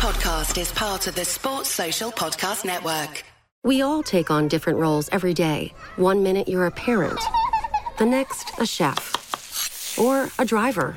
podcast is part of the Sports Social Podcast Network. We all take on different roles every day. One minute you're a parent, the next, a chef, or a driver.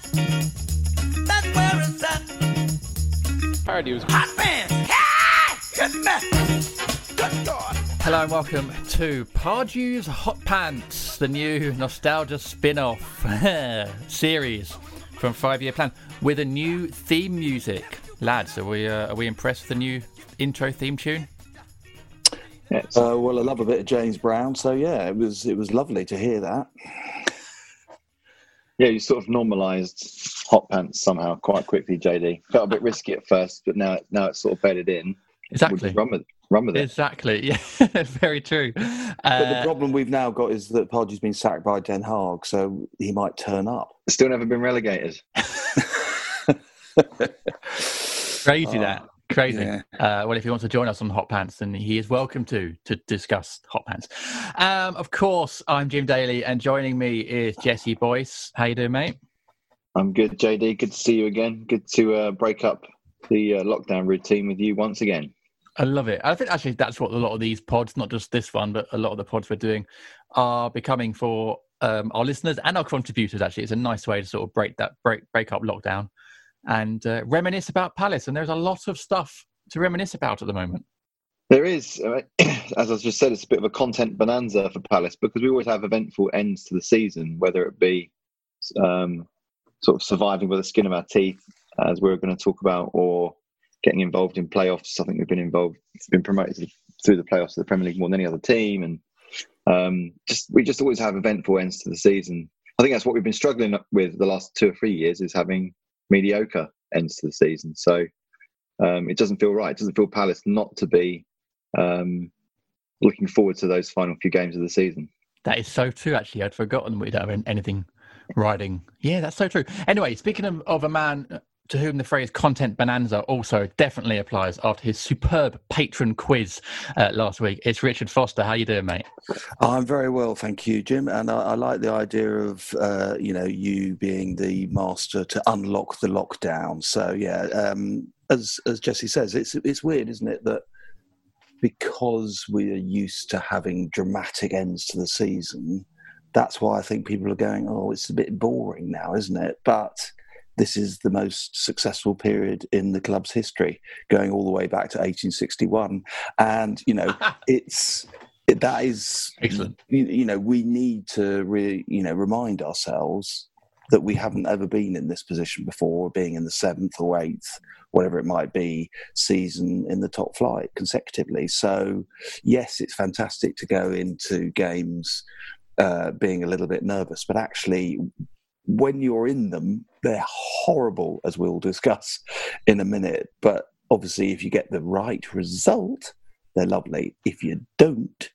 That's where it's at. Pardew's Hot pants. Yeah! Goodness. Good God. Hello and welcome to Pardew's Hot Pants, the new nostalgia spin-off series from Five Year Plan with a new theme music. Lads, are we uh, are we impressed with the new intro theme tune? Yes. Uh, well, I love a bit of James Brown, so yeah, it was it was lovely to hear that. Yeah, you sort of normalised hot pants somehow quite quickly, JD. Felt a bit risky at first, but now now it's sort of bedded in. Exactly. just run with run with it. Exactly. Yeah, very true. But the Uh, problem we've now got is that Pardew's been sacked by Den Haag, so he might turn up. Still never been relegated. crazy that. Crazy. yeah. Uh, well, if he wants to join us on Hot Pants, then he is welcome to to discuss Hot Pants. Um, of course, I'm Jim Daly, and joining me is Jesse Boyce. How you doing, mate? I'm good, JD. Good to see you again. Good to uh, break up the uh, lockdown routine with you once again. I love it. I think actually that's what a lot of these pods, not just this one, but a lot of the pods we're doing, are becoming for um, our listeners and our contributors. Actually, it's a nice way to sort of break that break break up lockdown and uh, reminisce about Palace. And there's a lot of stuff to reminisce about at the moment. There is, as I just said, it's a bit of a content bonanza for Palace because we always have eventful ends to the season, whether it be um, sort of surviving with the skin of our teeth, as we're going to talk about, or getting involved in playoffs. I think we've been involved, been promoted through the playoffs to the Premier League more than any other team, and um, just we just always have eventful ends to the season. I think that's what we've been struggling with the last two or three years is having mediocre ends to the season. So um, it doesn't feel right. It doesn't feel Palace not to be um, looking forward to those final few games of the season. That is so true. Actually, I'd forgotten we don't have anything riding. Yeah, that's so true. Anyway, speaking of, of a man to whom the phrase "content bonanza" also definitely applies after his superb patron quiz uh, last week, it's Richard Foster. How you doing, mate? I'm very well, thank you, Jim. And I, I like the idea of uh, you know you being the master to unlock the lockdown. So yeah, um, as as Jesse says, it's it's weird, isn't it, that because we are used to having dramatic ends to the season, that's why I think people are going, oh, it's a bit boring now, isn't it? But this is the most successful period in the club's history, going all the way back to 1861, and you know it's that is Excellent. you, you know we need to really you know remind ourselves that we haven't ever been in this position before being in the seventh or eighth whatever it might be season in the top flight consecutively so yes it's fantastic to go into games uh, being a little bit nervous but actually when you're in them they're horrible as we'll discuss in a minute but obviously if you get the right result they're lovely if you don't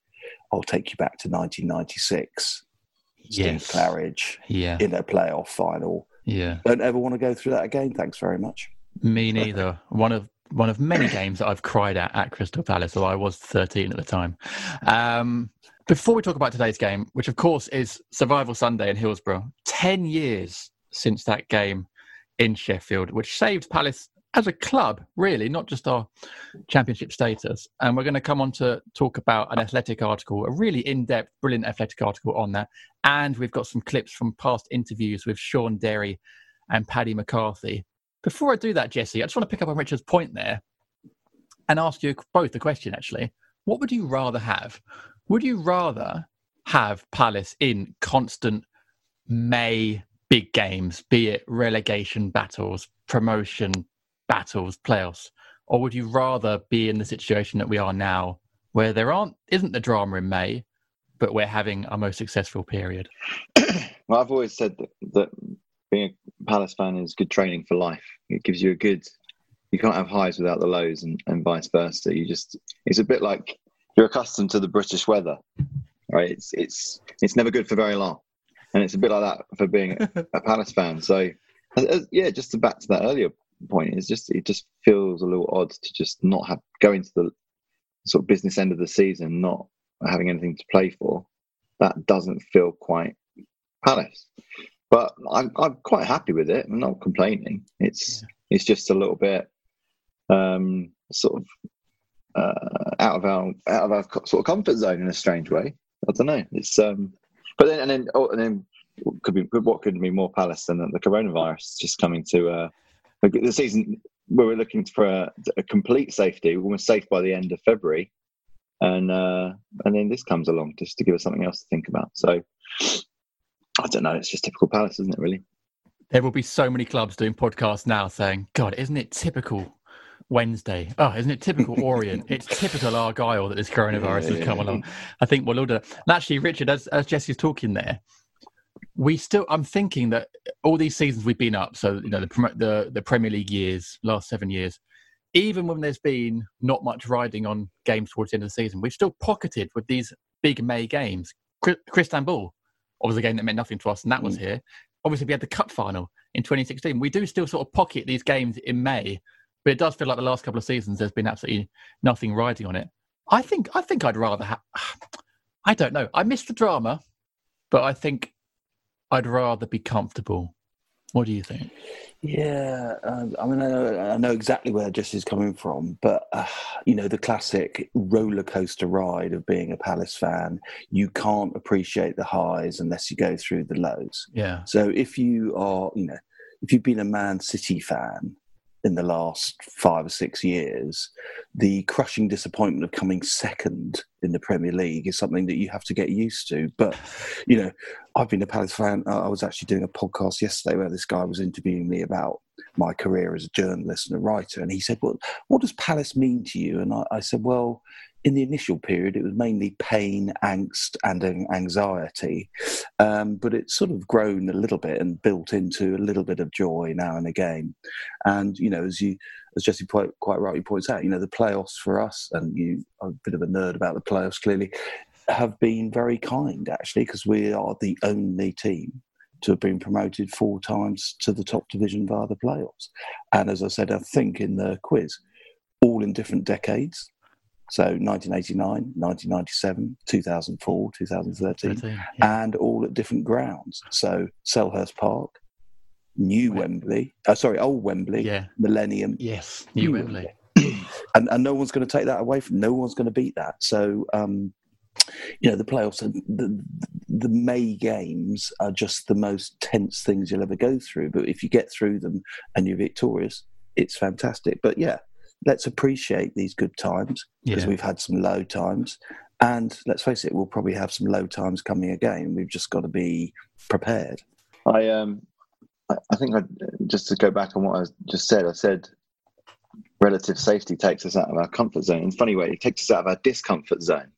I'll take you back to 1996. Steve Yes. Claridge Yeah, in a playoff final. yeah. Don't ever want to go through that again. Thanks very much. Me neither. One of one of many games that I've cried at at Crystal Palace, although I was 13 at the time. Um, before we talk about today's game, which of course is Survival Sunday in Hillsborough, 10 years since that game in Sheffield, which saved Palace as a club, really, not just our championship status. And we're going to come on to talk about an athletic article, a really in depth, brilliant athletic article on that. And we've got some clips from past interviews with Shaun Derry and Paddy McCarthy. Before I do that, Jesse, I just want to pick up on Richard's point there and ask you both a question actually. What would you rather have? Would you rather have Palace in constant May big games, be it relegation battles, promotion battles, playoffs, or would you rather be in the situation that we are now, where there aren't isn't the drama in May, but we're having our most successful period? Well, I've always said that, that being a Palace fan is good training for life. It gives you a good you can't have highs without the lows, and, and vice versa. You just it's a bit like you're accustomed to the British weather, right? It's it's it's never good for very long, and it's a bit like that for being a Palace fan. So, as, as- yeah, just to back to that earlier point, it's just it just feels a little odd to just not have go into the sort of business end of the season not having anything to play for. That doesn't feel quite Palace, but I'm I'm quite happy with it. I'm not complaining. It's it's just a little bit um, sort of uh, out of our out of our sort of comfort zone in a strange way. I don't know. It's um, but then and then oh, and then what could be what could be more Palace than the coronavirus just coming to uh, the season where we're looking for a, a complete safety. We were safe by the end of February, and uh, and then this comes along just to give us something else to think about. So I don't know. It's just typical Palace, isn't it? Really. There will be so many clubs doing podcasts now saying, God, isn't it typical Wednesday? Oh, isn't it typical Orient? it's typical Argyle that this coronavirus Yeah, has come yeah. along. I think we'll that. And actually, Richard, as, as Jesse's talking there, we still, I'm thinking that all these seasons we've been up, so, you know, the, the, the Premier League years, last seven years, even when there's been not much riding on games towards the end of the season, we've still pocketed with these big May games. Chris- Istanbul was a game that meant nothing to us, and that was mm. here. Obviously, we had the cup final in 2016. We do still sort of pocket these games in May, but it does feel like the last couple of seasons there's been absolutely nothing riding on it. I think I think I'd rather have. I don't know. I miss the drama, but I think I'd rather be comfortable. What do you think? Yeah, uh, I mean, I know, I know exactly where Jesse's coming from, but uh, you know, the classic roller coaster ride of being a Palace fan, you can't appreciate the highs unless you go through the lows. Yeah, So if you are, you know, if you've been a Man City fan in the last five or six years, the crushing disappointment of coming second in the Premier League is something that you have to get used to. But, you know, I've been a Palace fan. I was actually doing a podcast yesterday where this guy was interviewing me about my career as a journalist and a writer. And he said, Well, what does Palace mean to you? And I, I said, Well, in the initial period, it was mainly pain, angst, and anxiety. Um, but it's sort of grown a little bit and built into a little bit of joy now and again. And, you know, as you, as Jesse quite, quite rightly points out, you know, the playoffs for us, and you are a bit of a nerd about the playoffs clearly, have been very kind actually, because we are the only team to have been promoted four times to the top division via the playoffs. And as I said, I think in the quiz, all in different decades. So 1989, 1997, 2004, 2013, 13, yeah. and all at different grounds. So Selhurst Park, New Wembley, uh, sorry, Old Wembley, yeah. Millennium, Yes, New Wembley. and, and no one's going to take that away from. No one's going to beat that. So, um, you know, the playoffs, and the the May games are just the most tense things you'll ever go through. But if you get through them and you're victorious, it's fantastic. But yeah, let's appreciate these good times because Yeah. we've had some low times. And let's face it, we'll probably have some low times coming again. We've just got to be prepared. I um, I, I think I just to go back on what I just said. I said relative safety takes us out of our comfort zone. In a funny way, it takes us out of our discomfort zone,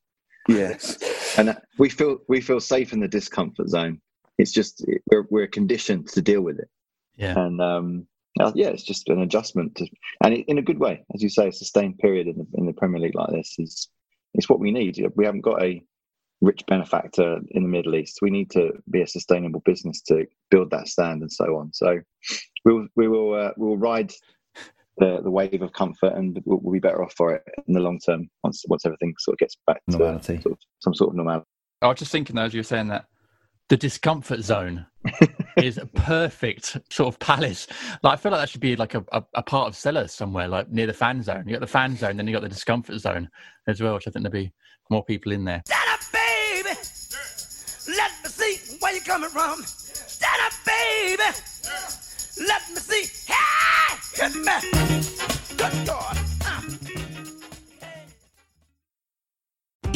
Yes. and we feel we feel safe in the discomfort zone. It's just we're we're conditioned to deal with it, Yeah, and um, uh, yeah, it's just an adjustment to, and it, in a good way, as you say, a sustained period in the in the Premier League like this is it's what we need. We haven't got a rich benefactor in the Middle East. We need to be a sustainable business to build that stand and so on. So we will we will uh, we will ride the the wave of comfort, and we'll, we'll be better off for it in the long term once once everything sort of gets back to Normality. sort of, some sort of normality. I was just thinking though, as you were saying that the discomfort zone is a perfect sort of palace. Like I feel like that should be like a, a, a part of cellars somewhere, like near the fan zone. You got the fan zone, then you got the discomfort zone as well, which I think there'd be more people in there. Stand up, baby. Let me see where you're coming from. Stand up, baby. Let me see. Hey, hit me. Good God.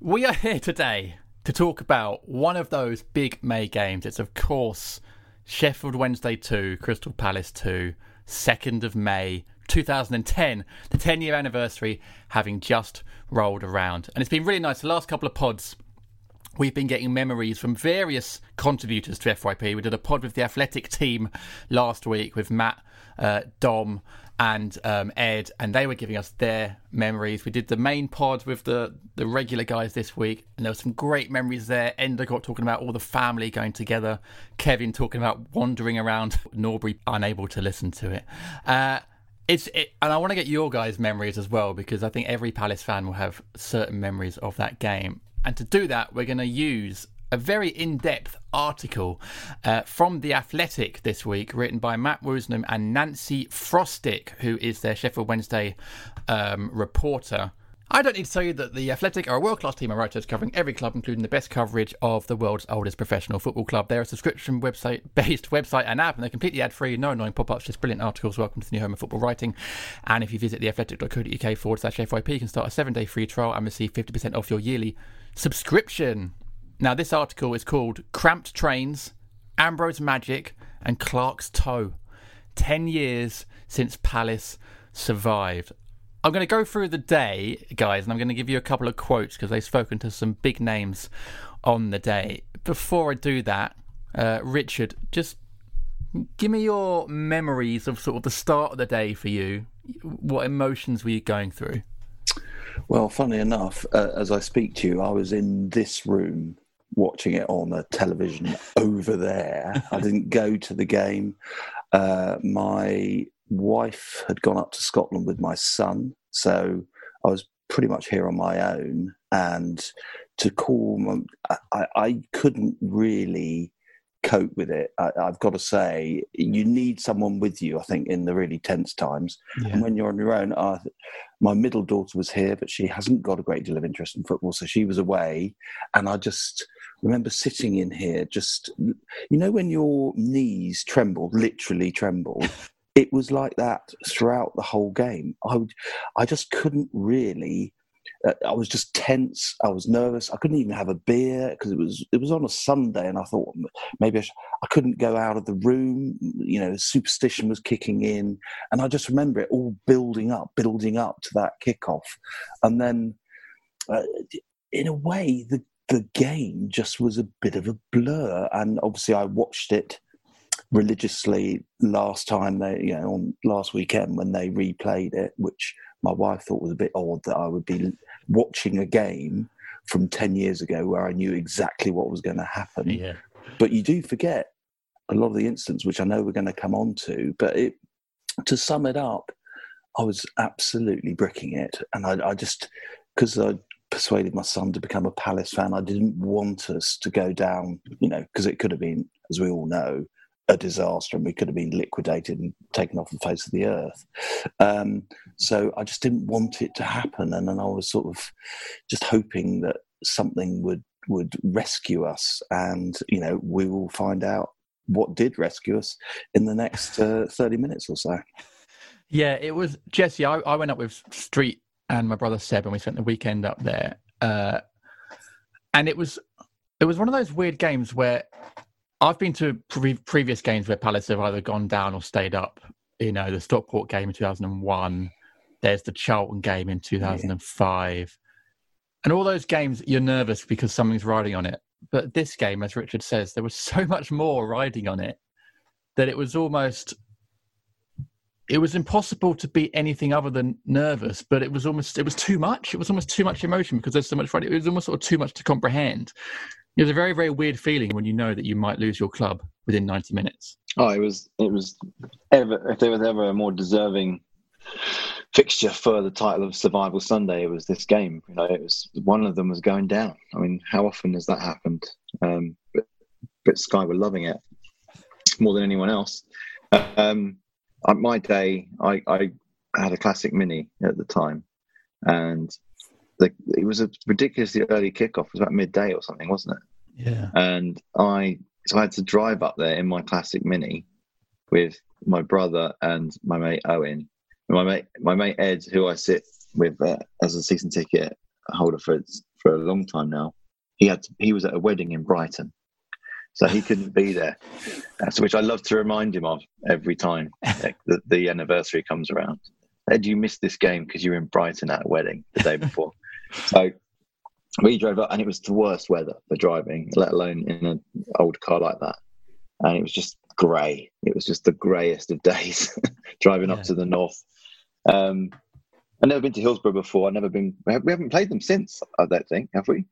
We are here today to talk about one of those big May games. It's, of course, Sheffield Wednesday 2, Crystal Palace 2, 2nd of May 2010, the 10 year anniversary having just rolled around. And it's been really nice. The last couple of pods, we've been getting memories from various contributors to FYP. We did a pod with the athletic team last week with Matt, uh, Dom, and um, Ed, and they were giving us their memories. We did the main pod with the, the regular guys this week, and there were some great memories there. Endicott talking about all the family going together, Kevin talking about wandering around Norbury, unable to listen to it. Uh, it's it, and I want to get your guys' memories as well because I think every Palace fan will have certain memories of that game. And to do that, we're going to use a very in-depth article uh, from the Athletic this week, written by Matt Woosnam and Nancy Frostick, who is their Sheffield Wednesday um, reporter. I don't need to tell you that the Athletic are a world class team of writers covering every club, including the best coverage of the world's oldest professional football club. They're a subscription website based website and app, and they're completely ad free, no annoying pop ups, just brilliant articles. Welcome to the new home of football writing. And if you visit theathletic.co.uk forward slash FYP, you can start a seven day free trial and receive 50% off your yearly subscription. Now, this article is called Cramped Trains, Ambrose Magic, and Clarke's Toe 10 years since Palace survived. I'm going to go through the day, guys, and I'm going to give you a couple of quotes because they've spoken to some big names on the day. Before I do that, uh, Richard, just give me your memories of sort of the start of the day for you. What emotions were you going through? Well, funny enough, uh, as I speak to you, I was in this room watching it on the television over there. I didn't go to the game. Uh, my wife had gone up to Scotland with my son, so I was pretty much here on my own. And to call, my, I, I couldn't really cope with it. I, have got to say, you need someone with you. I think in the really tense times, yeah. and when you're on your own, I, my middle daughter was here, but she hasn't got a great deal of interest in football, so she was away, and I just remember sitting in here, just you know, when your knees trembled, literally trembled. it was like that throughout the whole game. I would, I just couldn't really uh, I was just tense. I was nervous. I couldn't even have a beer because it was it was on a Sunday, and I thought maybe I, sh- I couldn't go out of the room. You know, superstition was kicking in, and I just remember it all building up, building up to that kickoff, and then uh, in a way, the the game just was a bit of a blur. And obviously, I watched it religiously last time they, you know, on last weekend when they replayed it, which my wife thought was a bit odd that I would be watching a game from 10 years ago where I knew exactly what was going to happen. Yeah. But you do forget a lot of the incidents, which I know we're going to come on to. But it, to sum it up, I was absolutely bricking it. And I, I just, because I persuaded my son to become a Palace fan, I didn't want us to go down, you know, because it could have been, as we all know, a disaster and we could have been liquidated and taken off the face of the earth. Um, so I just didn't want it to happen. And then I was sort of just hoping that something would, would rescue us. And, you know, we will find out what did rescue us in the next uh, 30 minutes or so. Yeah, it was Jesse. I, I went up with Street and my brother Seb, and we spent the weekend up there. Uh, and it was it was one of those weird games where I've been to pre- previous games where Palace have either gone down or stayed up. You know, the Stockport game in 2001. There's the Charlton game in 2005. Yeah. And all those games, you're nervous because something's riding on it. But this game, as Richard says, there was so much more riding on it that it was almost it was impossible to be anything other than nervous but it was almost it was too much. It was almost too much emotion because there's so much it was almost sort of too much to comprehend. It was a very very weird feeling when you know that you might lose your club within 90 minutes. Oh it was it was ever if there was ever a more deserving fixture for the title of survival sunday it was this game. You know it was one of them was going down. I mean how often has that happened? Um but, but sky were loving it more than anyone else. Um my day I, I had a classic mini at the time and the, it was a ridiculously early kickoff. It was about midday or something, wasn't it? Yeah. And I so I had to drive up there in my classic mini with my brother and my mate Owen. And my mate my mate Ed, who I sit with uh, as a season ticket holder for for a long time now. He had to, he was at a wedding in Brighton, so he couldn't be there. So which I love to remind him of every time the, the anniversary comes around. Ed, you missed this game because you were in Brighton at a wedding the day before. so we drove up, and it was the worst weather for driving, let alone in an old car like that. And it was just grey. It was just the greyest of days driving Yeah. up to the north. Um, I've never been to Hillsborough before. I've never been. We haven't played them since. I don't think have we?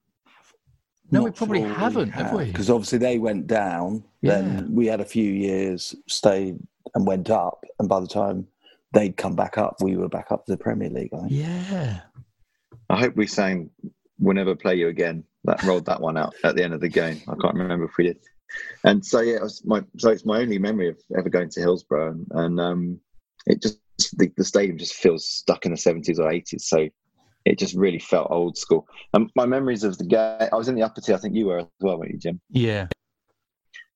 No, we probably haven't, have we? Because obviously they went down. Yeah. Then we had a few years, stayed and went up. And by the time they'd come back up, we were back up to the Premier League. I think. Yeah. I hope we sang "We'll Never Play You Again." That rolled that one out at the end of the game. I can't remember if we did. And so yeah, it was my so it's my only memory of ever going to Hillsborough, and, and um, it just the, the stadium just feels stuck in the seventies or eighties. So it just really felt old school. And my memories of the game, I was in the upper tier. I think you were as well, weren't you, Jim? Yeah.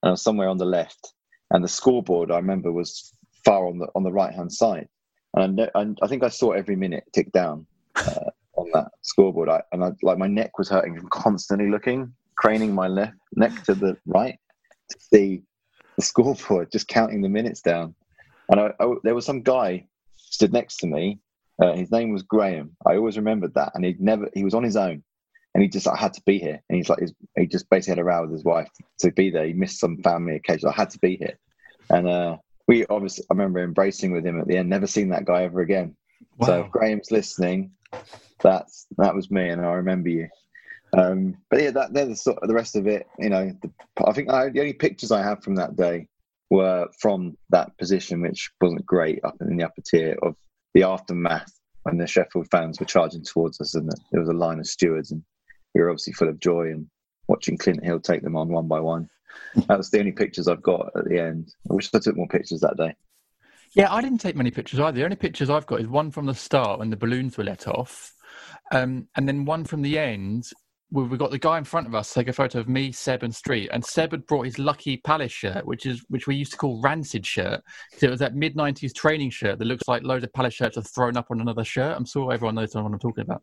and I was somewhere on the left, and the scoreboard I remember was far on the on the right hand side, and I, know, and I think I saw every minute tick down uh, on that scoreboard, I, and I, like my neck was hurting from constantly looking, craning my left neck to the right to see the scoreboard, just counting the minutes down, and I, I, there was some guy stood next to me. Uh, his name was Graham. I always remembered that, and he'd never he was on his own and he just I had to be here. And he's like, he's, he just basically had a row with his wife to be there. He missed some family occasion. I had to be here, and uh, we obviously I remember embracing with him at the end. Never seen that guy ever again. So Wow. if Graham's listening, that's that was me, and I remember you. Um, but yeah, that the sort of the rest of it. You know, the, I think I, the only pictures I have from that day were from that position, which wasn't great up in the upper tier of the aftermath when the Sheffield fans were charging towards us, and there was a line of stewards, and we were obviously full of joy and watching Clint Hill take them on one by one. That was the only pictures I've got at the end. I wish I took more pictures that day. Yeah, I didn't take many pictures either. The only pictures I've got is one from the start when the balloons were let off, um, and then one from the end where we got the guy in front of us take a photo of me, Seb, and Street. And Seb had brought his Lucky Palace shirt, which is which we used to call Rancid shirt. 'cause it was that mid '90s training shirt that looks like loads of Palace shirts are thrown up on another shirt. I'm sure everyone knows what I'm talking about.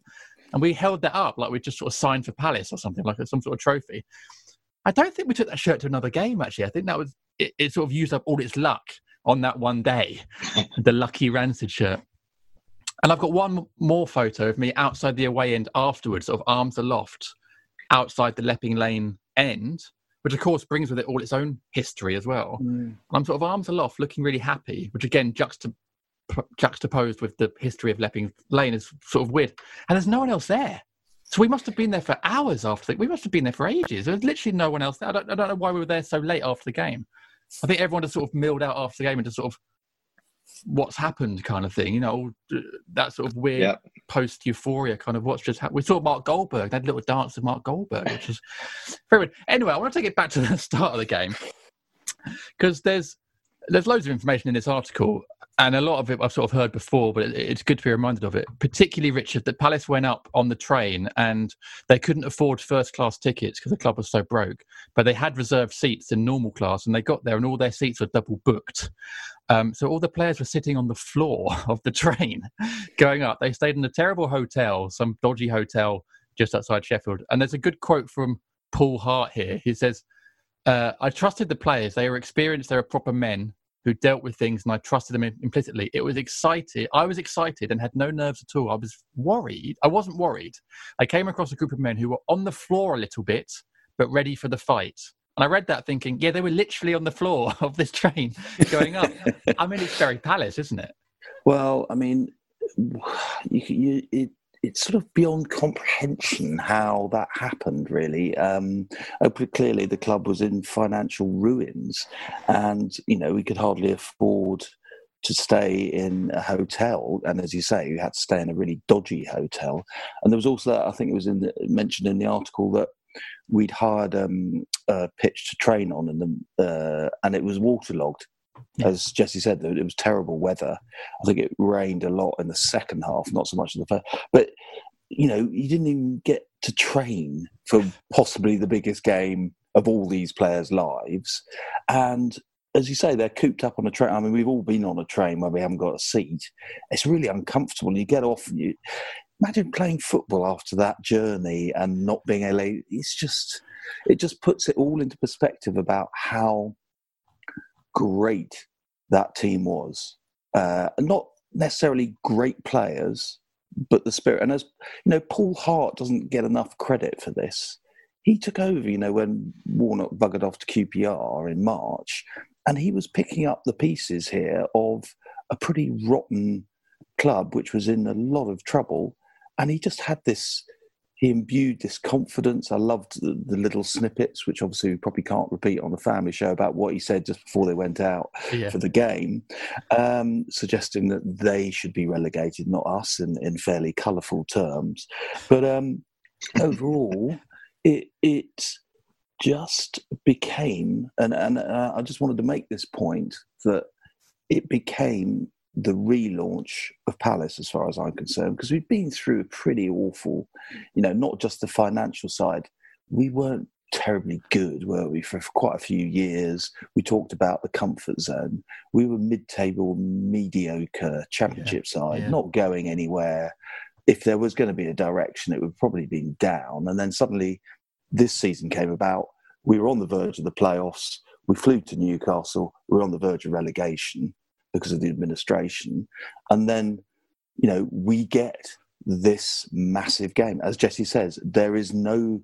And we held that up like we just sort of signed for Palace or something, like some sort of trophy. I don't think we took that shirt to another game. Actually, I think that was it. It sort of used up all its luck on that one day, the lucky rancid shirt. And I've got one more photo of me outside the away end afterwards, sort of arms aloft, outside the Leppings Lane end, which of course brings with it all its own history as well. Mm. I'm sort of arms aloft, looking really happy, which again juxtap- juxtaposed with the history of Leppings Lane is sort of weird. And there's no one else there. So we must have been there for hours after. The, we must have been there for ages. There was literally no one else there. I don't, I don't know why we were there so late after the game. I think everyone just sort of milled out after the game and just sort of what's happened kind of thing. You know, that sort of weird Yeah. post euphoria kind of what's just happened. We saw Mark Goldberg. A little dance with Mark Goldberg, which is very weird. Anyway, I want to take it back to the start of the game because there's there's loads of information in this article, and a lot of it I've sort of heard before, but it, it's good to be reminded of it. Particularly, Richard, that Palace went up on the train and they couldn't afford first class tickets because the club was so broke, but they had reserved seats in normal class, and they got there and all their seats were double booked. Um, so all the players were sitting on the floor of the train going up. They stayed in a terrible hotel, some dodgy hotel just outside Sheffield. And there's a good quote from Paul Hart here. He says, uh, I trusted the players. They were experienced. They were proper men who dealt with things, and I trusted them implicitly. It was excited. I was excited and had no nerves at all. I was worried. I wasn't worried. I came across a group of men who were on the floor a little bit, but ready for the fight. And I read that thinking, yeah, they were literally on the floor of this train going up. I mean, it's very Palace, isn't it? Well, I mean, you, you, it, it's sort of beyond comprehension how that happened, really. Um, uh, clearly, the club was in financial ruins, and you know we could hardly afford to stay in a hotel. And as you say, you had to stay in a really dodgy hotel. And there was also, I think it was in the, mentioned in the article that we'd hired um, a pitch to train on, and uh, and it was waterlogged as Jesse said, it was terrible weather. I think it rained a lot in the second half, not so much in the first. But you know, you didn't even get to train for possibly the biggest game of all these players' lives. And as you say, they're cooped up on a train. I mean, we've all been on a train where we haven't got a seat. It's really uncomfortable. You get off and you imagine playing football after that journey and not being able. It's just, it just puts it all into perspective about how great that team was. Uh, not necessarily great players, but the spirit. And as you know, Paul Hart doesn't get enough credit for this. He took over, you know, when Warnock buggered off to QPR in March, and he was picking up the pieces here of a pretty rotten club, which was in a lot of trouble. And he just had this he imbued this confidence. I loved the, the, little snippets, which obviously we probably can't repeat on the family show about what he said just before they went out yeah. for the game, um, suggesting that they should be relegated, not us, in, in fairly colourful terms. But um, overall, it it just became, and and uh, I just wanted to make this point that it became the relaunch of Palace, as far as I'm concerned, because we've been through a pretty awful, you know, not just the financial side. We weren't terribly good, were we, for quite a few years? We talked about the comfort zone. We were mid table, mediocre championship yeah, side, yeah. not going anywhere. If there was going to be a direction, it would probably be down. And then suddenly this season came about. We were on the verge of the playoffs. We flew to Newcastle. We were on the verge of relegation because of the administration. And then, you know, we get this massive game. As Jesse says, there is no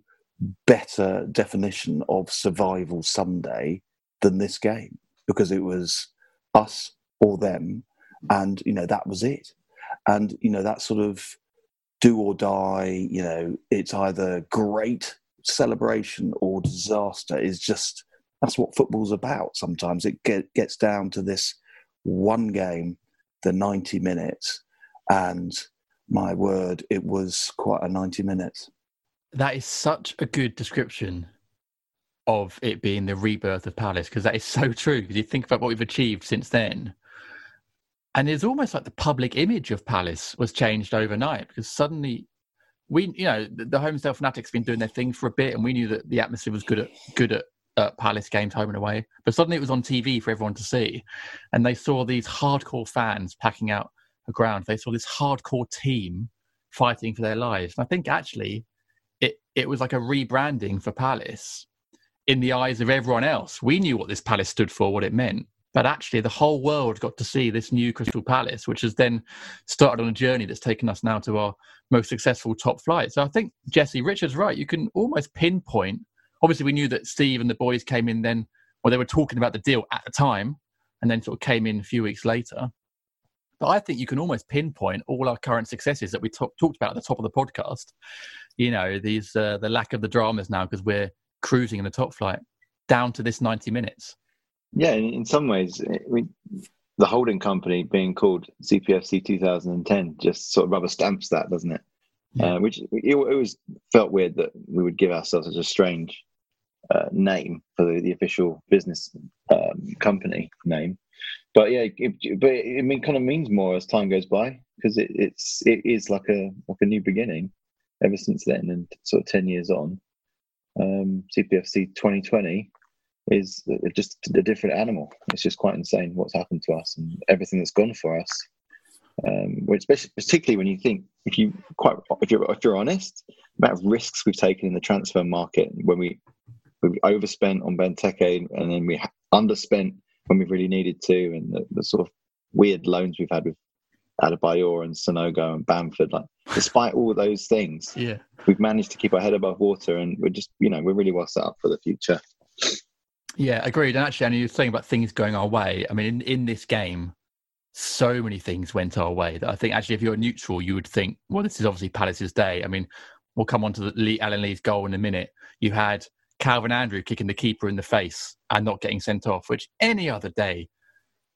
better definition of survival Sunday than this game because it was us or them. And, you know, that was it. And, you know, that sort of do or die, you know, it's either great celebration or disaster is just that's what football's about sometimes it get, gets down to this one game, the 90 minutes, and my word, it was quite a 90 minutes. That is such a good description of it being the rebirth of Palace because that is so true. Because you think about what we've achieved since then, and it's almost like the public image of Palace was changed overnight because suddenly we, you know, the, the Holmesdale Fanatics been doing their thing for a bit, and we knew that the atmosphere was good at good at at Palace games home and away. But suddenly it was on TV for everyone to see. And they saw these hardcore fans packing out a ground. They saw this hardcore team fighting for their lives. And I think actually it, it was like a rebranding for Palace in the eyes of everyone else. We knew what this Palace stood for, what it meant. But actually, the whole world got to see this new Crystal Palace, which has then started on a journey that's taken us now to our most successful top flight. So I think Jesse Richard's right. You can almost pinpoint obviously we knew that Steve and the boys came in then, or they were talking about the deal at the time, and then sort of came in a few weeks later. But I think you can almost pinpoint all our current successes that we talk, talked about at the top of the podcast. You know, these uh, the lack of the dramas now because we're cruising in the top flight down to this ninety minutes. Yeah, in some ways, I mean, the holding company being called CPFC 2010 just sort of rubber stamps that, doesn't it? Yeah. Uh, which it, it was felt weird that we would give ourselves such a strange uh, name for the, the official business um, company name. But yeah, it, but it, mean, kind of means more as time goes by because it, it's it is like a like a new beginning ever since then and sort of 10 years on. Um, cpfc 2020 is just a different animal. It's just quite insane what's happened to us and everything that's gone for us. Um, especially particularly when you think if you quite if you're if you're honest amount of risks we've taken in the transfer market when we we overspent on Benteke and then we underspent when we really needed to, and the, the sort of weird loans we've had with Adebayor and Sanogo and Bamford. Like, despite all those things, yeah, we've managed to keep our head above water, and we're just, you know, we're really well set up for the future. Yeah, agreed. And actually, I you're saying about things going our way. I mean, in, in this game, so many things went our way that I think actually, if you're neutral, you would think, well, this is obviously Palace's day. I mean, we'll come on to the Lee, Alan Lee's goal in a minute. You had Calvin Andrew kicking the keeper in the face and not getting sent off, which any other day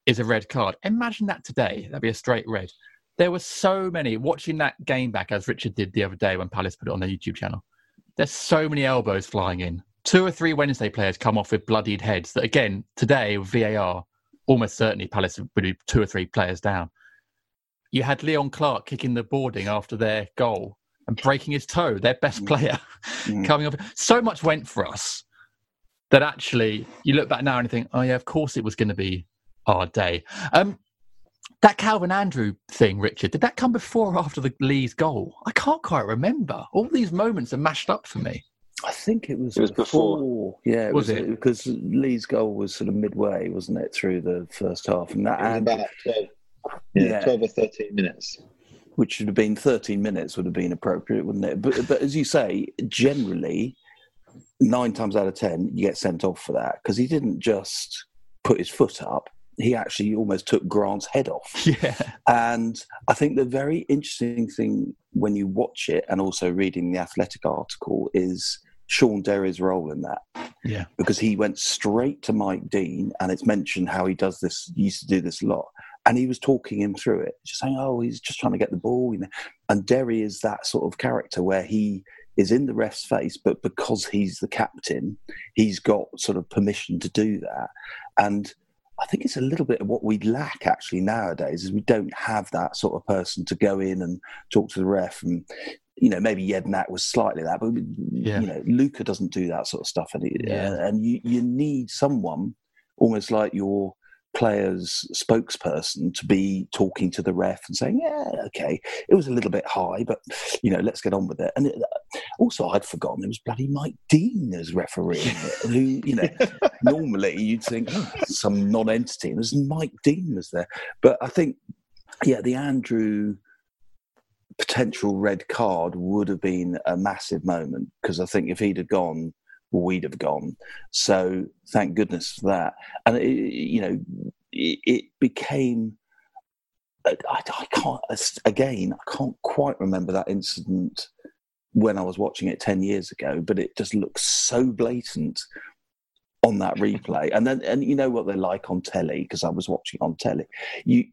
is a red card. Imagine that today. That'd be a straight red. There were so many watching that game back as Richard did the other day when Palace put it on their YouTube channel. There's so many elbows flying in. Two or three Wednesday players come off with bloodied heads that again, today with VAR, almost certainly Palace would be two or three players down. You had Leon Clarke kicking the boarding after their goal and breaking his toe, their best Mm. player, Mm. coming off. So much went for us that actually you look back now and you think, oh yeah, of course it was going to be our day. Um, that Calvin Andrew thing, Richard, did that come before or after the Lee's goal? I can't quite remember. All these moments are mashed up for me. I think it was, It was before. before. Yeah, it Was was, it? because Lee's goal was sort of midway, wasn't it, through the first half, and that It was and, about 12, yeah, Yeah. 12 or 13 minutes. Which should have been 13 minutes would have been appropriate, wouldn't it? But but as you say, generally, nine times out of ten, you get sent off for that because he didn't just put his foot up; he actually almost took Grant's head off. Yeah. And I think the very interesting thing when you watch it and also reading the Athletic article is Shaun Derry's role in that. Yeah. Because he went straight to Mike Dean and it's mentioned how he does this, he used to do this a lot. And he was talking him through it, just saying, oh, he's just trying to get the ball. You know? And Derry is that sort of character where he is in the ref's face, but because he's the captain, he's got sort of permission to do that. And I think it's a little bit of what we lack actually nowadays is we don't have that sort of person to go in and talk to the ref and you know maybe Jedinak was slightly that but Yeah. you know Luka doesn't do that sort of stuff and, Yeah. and you you need someone almost like your player's spokesperson to be talking to the ref and saying yeah okay. It was a little bit high but you know let's get on with it. And it, also I'd forgotten it was bloody Mike Dean as referee who you know normally you'd think oh, some non-entity and there's Mike Dean was there. But I think yeah the Andrew potential red card would have been a massive moment because I think if he'd have gone we'd have gone. So thank goodness for that. And it, you know it, it became I, I can't again I can't quite remember that incident when I was watching it 10 years ago but it just looks so blatant on that replay. And then and you know what they're like on telly because I was watching on telly. You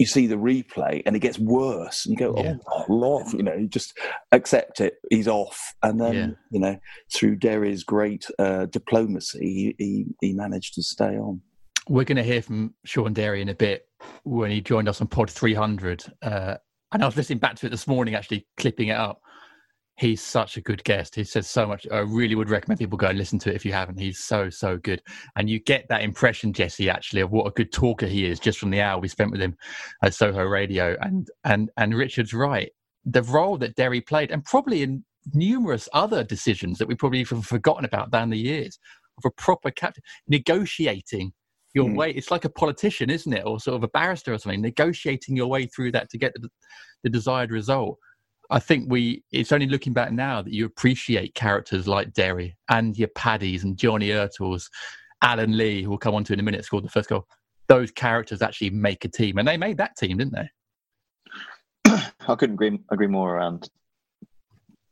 you see the replay and it gets worse and you go Yeah. oh my lord you know you just accept it he's off and then Yeah. you know through Derry's great uh, diplomacy he, he he managed to stay on We're going to hear from Shaun Derry in a bit when he joined us on Pod 300. Uh, and I was listening back to it this morning, actually clipping it up. He's such a good guest. He says so much. I really would recommend people go and listen to it if you haven't. He's so, so good. And you get that impression, Jesse, actually, of what a good talker he is just from the hour we spent with him at Soho Radio. And and and Richard's right. The role that Derry played, and probably in numerous other decisions that we probably even forgotten about down the years, of a proper captain negotiating your Mm. way. It's like a politician, isn't it, or sort of a barrister or something, negotiating your way through that to get the, the desired result. I think we. It's only looking back now that you appreciate characters like Derry and your Paddies and Johnny Ertls, Alan Lee, who we'll come on to in a minute, scored the first goal. Those characters actually make a team, and they made that team, didn't they? I couldn't agree agree more around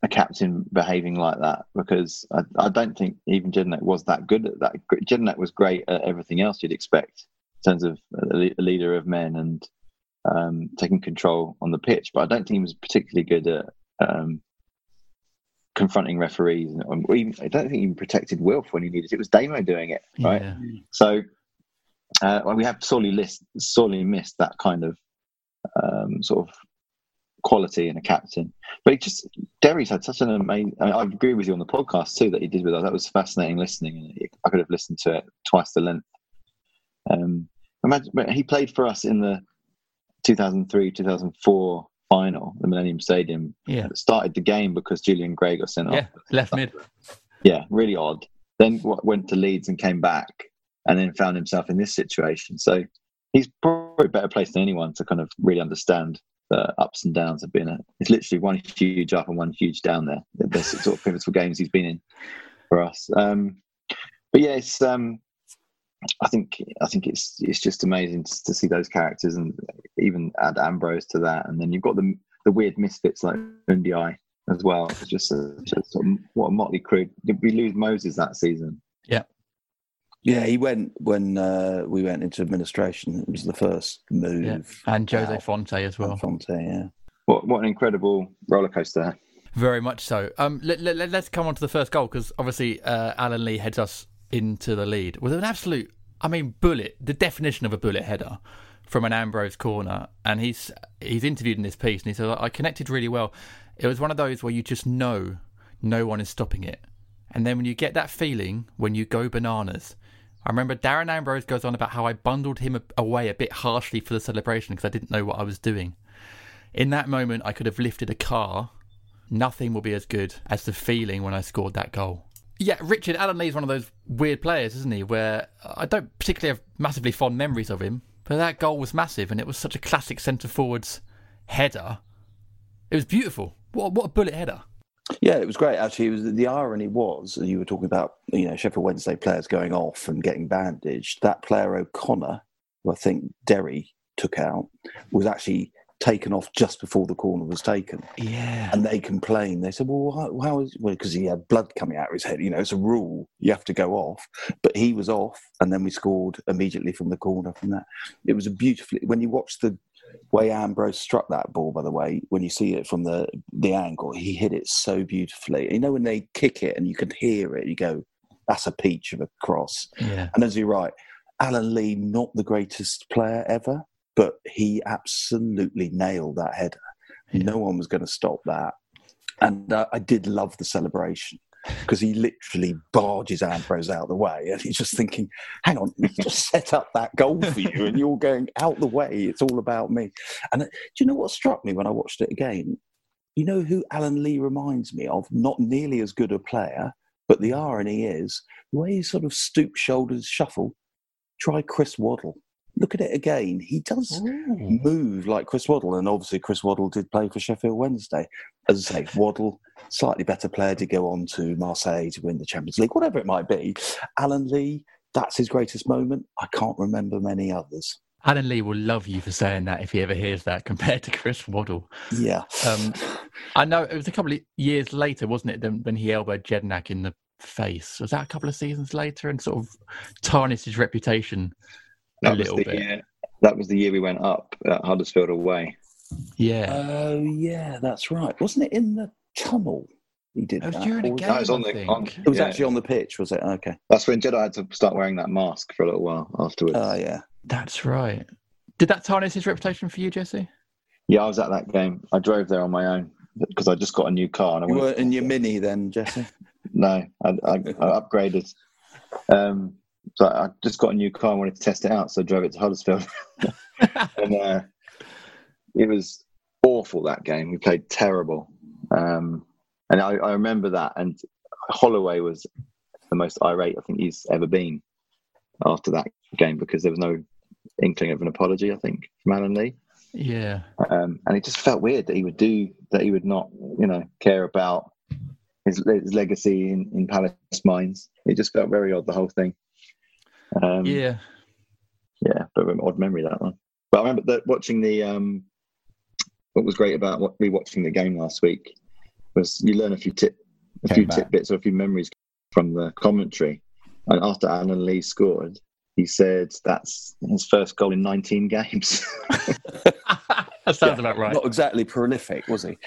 a captain behaving like that because I, I don't think even Jedinak was that good at that. Jedinak was great at everything else you'd expect in terms of a leader of men and um, taking control on the pitch, but I don't think he was particularly good at um, confronting referees. And, or even, I don't think he even protected Wilf when he needed it. It was Damo doing it, right? Yeah. So uh, well, we have sorely list, sorely missed that kind of um, sort of quality in a captain. But it just Derry's had such an amazing. I, mean, I agree with you on the podcast too that he did with us. That was fascinating listening, and I could have listened to it twice the length. Um, imagine he played for us in the 2003 2004 final, the Millennium Stadium. Yeah. Started the game because Julian Gray got sent Yeah, off. left mid. Yeah, really odd. Then went to Leeds and came back, and then found himself in this situation. So he's probably better placed than anyone to kind of really understand the ups and downs of being a. It's literally one huge up and one huge down there. The, sort of pivotal games he's been in for us. Um, but yeah, it's. Um, I think I think it's it's just amazing to, to see those characters and even add Ambrose to that, and then you've got the the weird misfits like N'Diaye as well. It's just, a, just sort of, what a motley crew. Did we lose Moses that season? Yeah, Yeah, he went when uh, we went into administration. It was the first move. Yeah. And Jose out. Fonte as well. Fonte, yeah. What what an incredible roller coaster! Very much so. Um, let, let, us come on to the first goal because obviously uh, Alan Lee heads us into the lead with an absolute, I mean, bullet, the definition of a bullet header from an Ambrose corner, and he's he's interviewed in this piece, and he said I connected really well. It was one of those where you just know no one is stopping it, and then when you get that feeling when you go bananas. I remember Darren Ambrose goes on about how I bundled him away a bit harshly for the celebration because I didn't know what I was doing. In that moment, I could have lifted a car. Nothing will be as good as the feeling when I scored that goal. Yeah, Richard Alan Lee is one of those weird players, isn't he? Where I don't particularly have massively fond memories of him, but that goal was massive, and it was such a classic centre forwards header. It was beautiful. What what a bullet header! Yeah, it was great. Actually, was the irony was you were talking about you know Sheffield Wednesday players going off and getting bandaged. That player O'Connor, who I think Derry took out, was actually taken off just before the corner was taken. Yeah. And they complained. They said, well, how, how is, well, because he had blood coming out of his head. You know, it's a rule. You have to go off. But he was off, and then we scored immediately from the corner from that. It was a beautifully, when you watch the way Ambrose struck that ball, by the way, when you see it from the, the angle, he hit it so beautifully. You know, when they kick it and you can hear it, you go, that's a peach of a cross. Yeah. And as you're right, Alan Lee, not the greatest player ever, but he absolutely nailed that header. Yeah. No one was going to stop that. And uh, I did love the celebration because he literally barges Ambrose out of the way. And he's just thinking, hang on, just set up that goal for you and you're going out the way. It's all about me. And uh, do you know what struck me when I watched it again? You know who Alan Lee reminds me of? Not nearly as good a player, but the irony is the way he sort of stoop shoulders shuffle. Try Chris Waddle look at it again. He does Ooh. move like Chris Waddle, and obviously Chris Waddle did play for Sheffield Wednesday. As I say, Waddle, slightly better player, to go on to Marseille to win the Champions League, whatever it might be. Alan Lee, that's his greatest moment. I can't remember many others. Alan Lee will love you for saying that if he ever hears that compared to Chris Waddle. Yeah. Um, I know it was a couple of years later, wasn't it, than when he elbowed Jedinak in the face? Was that a couple of seasons later and sort of tarnished his reputation That was little the bit? year. That was the year we went up at Huddersfield away. Yeah. Oh, yeah, that's right. Wasn't it in the tunnel? He did it was that? during a Or was game, it- That was on I the- think. on- It was Yeah. actually on the pitch, was it? Okay. That's when Jedi had to start wearing that mask for a little while afterwards. Oh, yeah. That's right. Did that tarnish his reputation for you, Jesse? Yeah, I was at that game. I drove there on my own because I just got a new car. And I You weren't in your mini then, Jesse? No, I, I, I upgraded. Um, so I just got a new car. and wanted to test it out, so I drove it to Huddersfield, and uh, it was awful that game. We played terrible, um, and I, I remember that. And Holloway was the most irate I think he's ever been after that game because there was no inkling of an apology. I think from Alan Lee. Yeah. um, and it just felt weird that he would do that. He would not, you know, care about his, his legacy in, in Palace minds. It just felt very odd, the whole thing. Um, Yeah. yeah, but an odd memory that one. But I remember that watching the. Um, what was great about what rewatching the game last week was you learn a few tip, a Came few back. tidbits or a few memories from the commentary. And after Alan Lee scored, he said that's his first goal in 19 games. that sounds about right. Not exactly prolific, was he?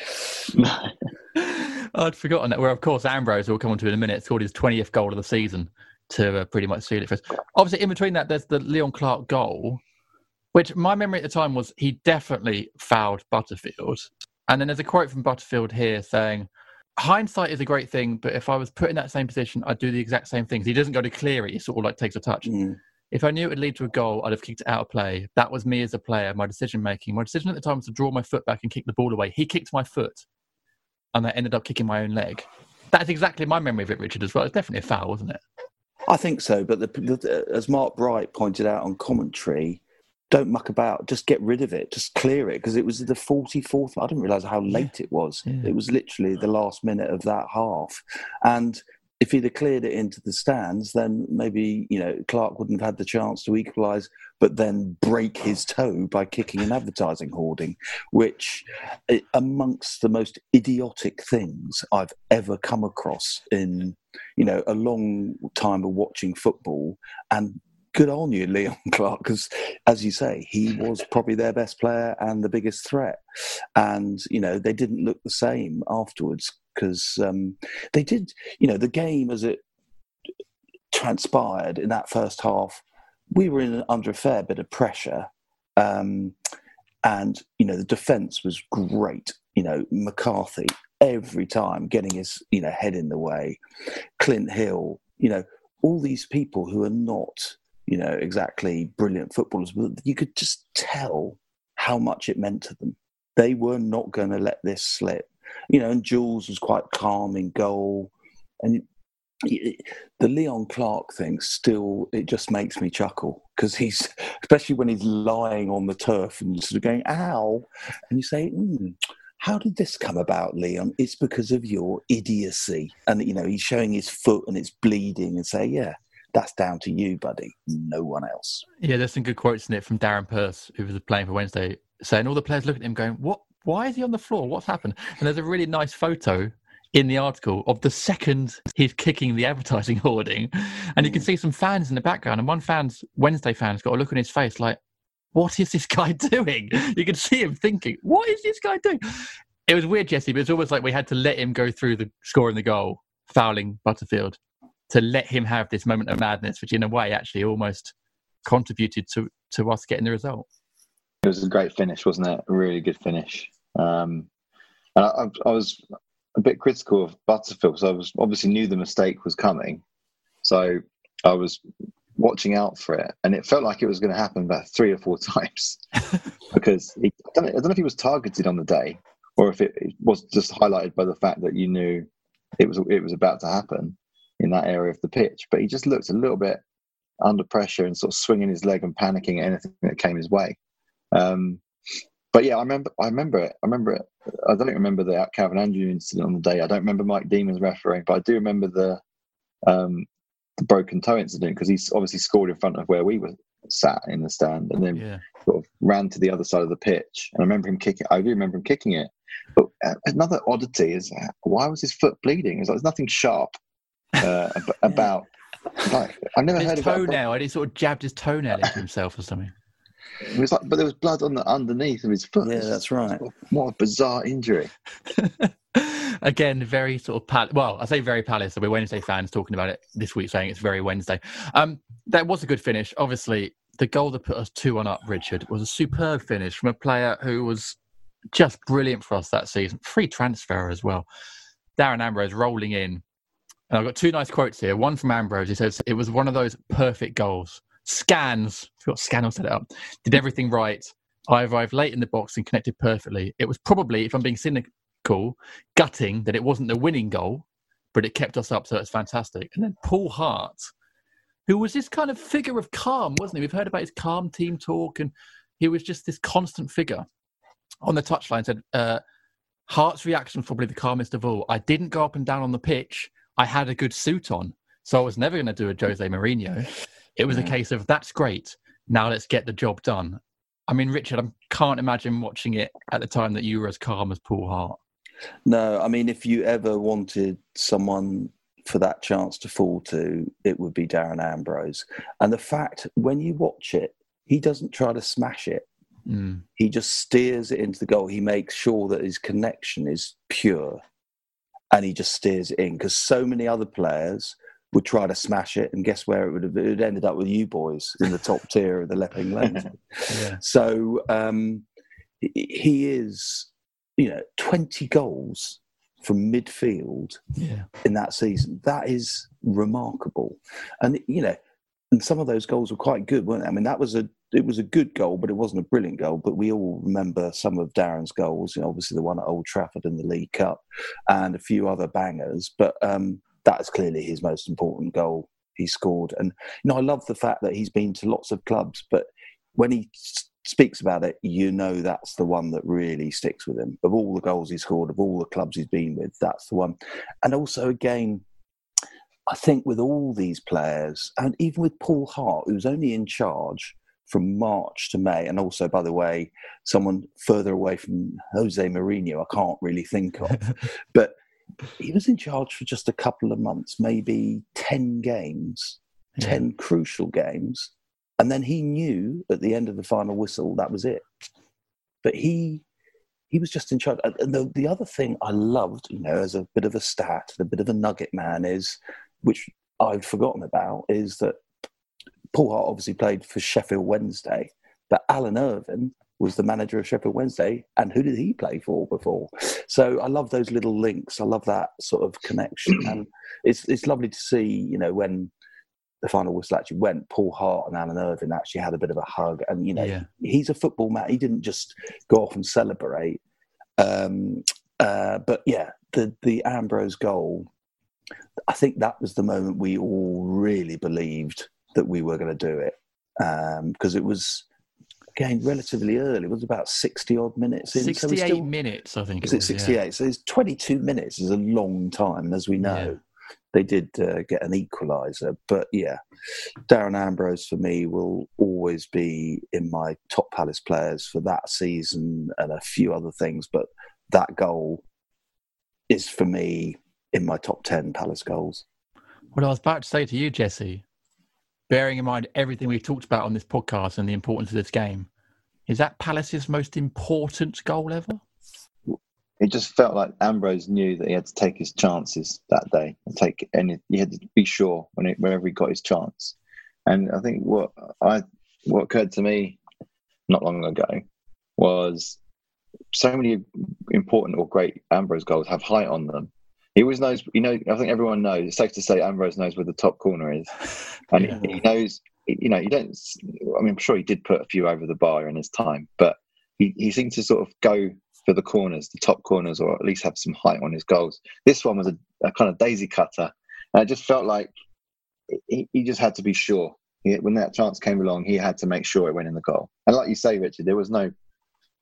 I'd forgotten that. Where, of course, Ambrose, who we'll come on to in a minute, scored his 20th goal of the season to uh, pretty much seal it for us. Obviously, in between that, there's the Leon Clarke goal, which my memory at the time was he definitely fouled Butterfield. And then there's a quote from Butterfield here saying, Hindsight is a great thing, but if I was put in that same position, I'd do the exact same things. He doesn't go to clear it, he sort of like takes a touch. Mm. If I knew it would lead to a goal, I'd have kicked it out of play. That was me as a player, my decision making. My decision at the time was to draw my foot back and kick the ball away. He kicked my foot, and I ended up kicking my own leg. That's exactly my memory of it, Richard, as well. It's definitely a foul, wasn't it? I think so, but the, the, as Mark Bright pointed out on commentary, don't muck about. Just get rid of it. Just clear it because it was the forty-fourth. I didn't realise how late it was. Yeah. It was literally the last minute of that half, and if he'd have cleared it into the stands, then maybe you know Clarke wouldn't have had the chance to equalise, but then break his toe by kicking an advertising hoarding, which eh, amongst the most idiotic things I've ever come across in you know a long time of watching football. And good on you leon clarke because as you say he was probably their best player and the biggest threat. And you know they didn't look the same afterwards because um, they did you know the game as it transpired in that first half we were in under a fair bit of pressure Um, and you know the defence was great. You know McCarthy every time getting his you know head in the way. Clint Hill, you know all these people who are not you know exactly brilliant footballers, but you could just tell how much it meant to them. They were not going to let this slip. You know, and Jules was quite calm in goal, and the Leon Clarke thing still it just makes me chuckle because he's especially when he's lying on the turf and sort of going ow. And you say mm, how did this come about leon? It's because of your idiocy. And you know he's showing his foot and it's bleeding and say yeah that's down to you buddy no one else. Yeah there's some good quotes in it from darren purse who was playing for wednesday saying all the players look at him going what why is he on the floor what's happened and there's a really nice photo in the article of the second he's kicking the advertising hoarding. And you can mm. see some fans in the background. And one fan's, Wednesday fan's got a look on his face like, what is this guy doing? You can see him thinking, what is this guy doing? It was weird, Jesse, but it's almost like we had to let him go through the scoring the goal, fouling Butterfield, to let him have this moment of madness, which in a way actually almost contributed to, to us getting the result. It was a great finish, wasn't it? A really good finish. Um, and I, I, was a bit critical of Butterfield because I was obviously knew the mistake was coming, so I was watching out for it, and it felt like it was going to happen about three or four times because he, I, don't know, I, don't know, if he was targeted on the day or if it, it, was just highlighted by the fact that you knew it was it was about to happen in that area of the pitch, but he just looked a little bit under pressure and sort of swinging his leg and panicking at anything that came his way. Um, but yeah, I remember. I remember it. I remember it. I don't remember the Calvin Andrew incident on the day. I don't remember Mike Dean's refereeing, but I do remember the um, the broken toe incident because he's obviously scored in front of where we were sat in the stand, and then yeah. sort of ran to the other side of the pitch. And I remember him kicking. I do remember him kicking it. But uh, another oddity is uh, why was his foot bleeding? It's like there's nothing sharp uh, about. Like I never his heard of toenail. And he sort of jabbed his toenail into himself or something. It was like, but there was blood on the underneath of his foot. Yeah, that's right. What a bizarre injury. Again, very sort of pal- well, I say very palace. So we're Wednesday fans talking about it this week, saying it's very Wednesday. Um, that was a good finish. Obviously, the goal that put us two on up, Richard, was a superb finish from a player who was just brilliant for us that season. Free transfer as well. Darren Ambrose rolling in. And I've got two nice quotes here. One from Ambrose. He says, It was one of those perfect goals scans, I forgot scan set it up, did everything right. I arrived late in the box and connected perfectly. It was probably, if I'm being cynical, gutting that it wasn't the winning goal, but it kept us up, so it's fantastic. And then Paul Hart, who was this kind of figure of calm, wasn't he? We've heard about his calm team talk, and he was just this constant figure on the touchline. Said uh, Hart's reaction was probably the calmest of all. I didn't go up and down on the pitch. I had a good suit on, so I was never going to do a Jose Mourinho. It was yeah. a case of that's great. Now let's get the job done. I mean, Richard, I can't imagine watching it at the time that you were as calm as Paul Hart. No, I mean, if you ever wanted someone for that chance to fall to, it would be Darren Ambrose. And the fact when you watch it, he doesn't try to smash it. Mm. He just steers it into the goal. He makes sure that his connection is pure and he just steers it in because so many other players would try to smash it, and guess where it would have it ended up with you boys in the top tier of the Lepping Lane. yeah. So um, he is, you know, twenty goals from midfield yeah. in that season. That is remarkable, and you know, and some of those goals were quite good, weren't they? I mean, that was a it was a good goal, but it wasn't a brilliant goal. But we all remember some of Darren's goals. You know, obviously the one at Old Trafford in the League Cup, and a few other bangers. But um, that is clearly his most important goal he scored. And you know, I love the fact that he's been to lots of clubs, but when he speaks about it, you know that's the one that really sticks with him. Of all the goals he scored, of all the clubs he's been with, that's the one. And also, again, I think with all these players, and even with Paul Hart, who's only in charge from March to May, and also, by the way, someone further away from Jose Mourinho, I can't really think of. but he was in charge for just a couple of months, maybe 10 games, yeah. 10 crucial games. And then he knew at the end of the final whistle that was it. But he he was just in charge. And the, the other thing I loved, you know, as a bit of a stat, a bit of a nugget man, is which I've forgotten about, is that Paul Hart obviously played for Sheffield Wednesday, But Alan Irvine was the manager of Sheffield Wednesday, and who did he play for before? So I love those little links. I love that sort of connection, and it's it's lovely to see. You know when the final whistle actually went, Paul Hart and Alan Irvine actually had a bit of a hug. And, you know, Yeah. he's a football man. He didn't just go off and celebrate. Um, uh, but yeah, the, the Ambrose goal, I think that was the moment we all really believed that we were going to do it. Because it was, again, relatively early. It was about 60 odd minutes in. so 68 still- minutes, I think. is it it was, yeah. 68? So it's 22 minutes is a long time. And as we know, Yeah. they did uh, get an equaliser. But yeah, Darren Ambrose for me will always be in my top Palace players for that season and a few other things. But that goal is for me in my top 10 Palace goals. What I was about to say to you, Jesse, bearing in mind everything we've talked about on this podcast and the importance of this game, is that Palace's most important goal ever? It just felt like Ambrose knew that he had to take his chances that day and take any. He had to be sure when it, whenever he got his chance. And I think what I what occurred to me not long ago was so many important or great Ambrose goals have height on them. He always knows. You know, I think everyone knows. It's safe to say Ambrose knows where the top corner is, and Yeah. he knows. You know, you don't. I mean, I'm sure he did put a few over the bar in his time, but he, he seemed to sort of go for the corners, the top corners, or at least have some height on his goals. This one was a, a kind of daisy cutter, and it just felt like he, he just had to be sure. He, when that chance came along, he had to make sure it went in the goal. And like you say, Richard, there was no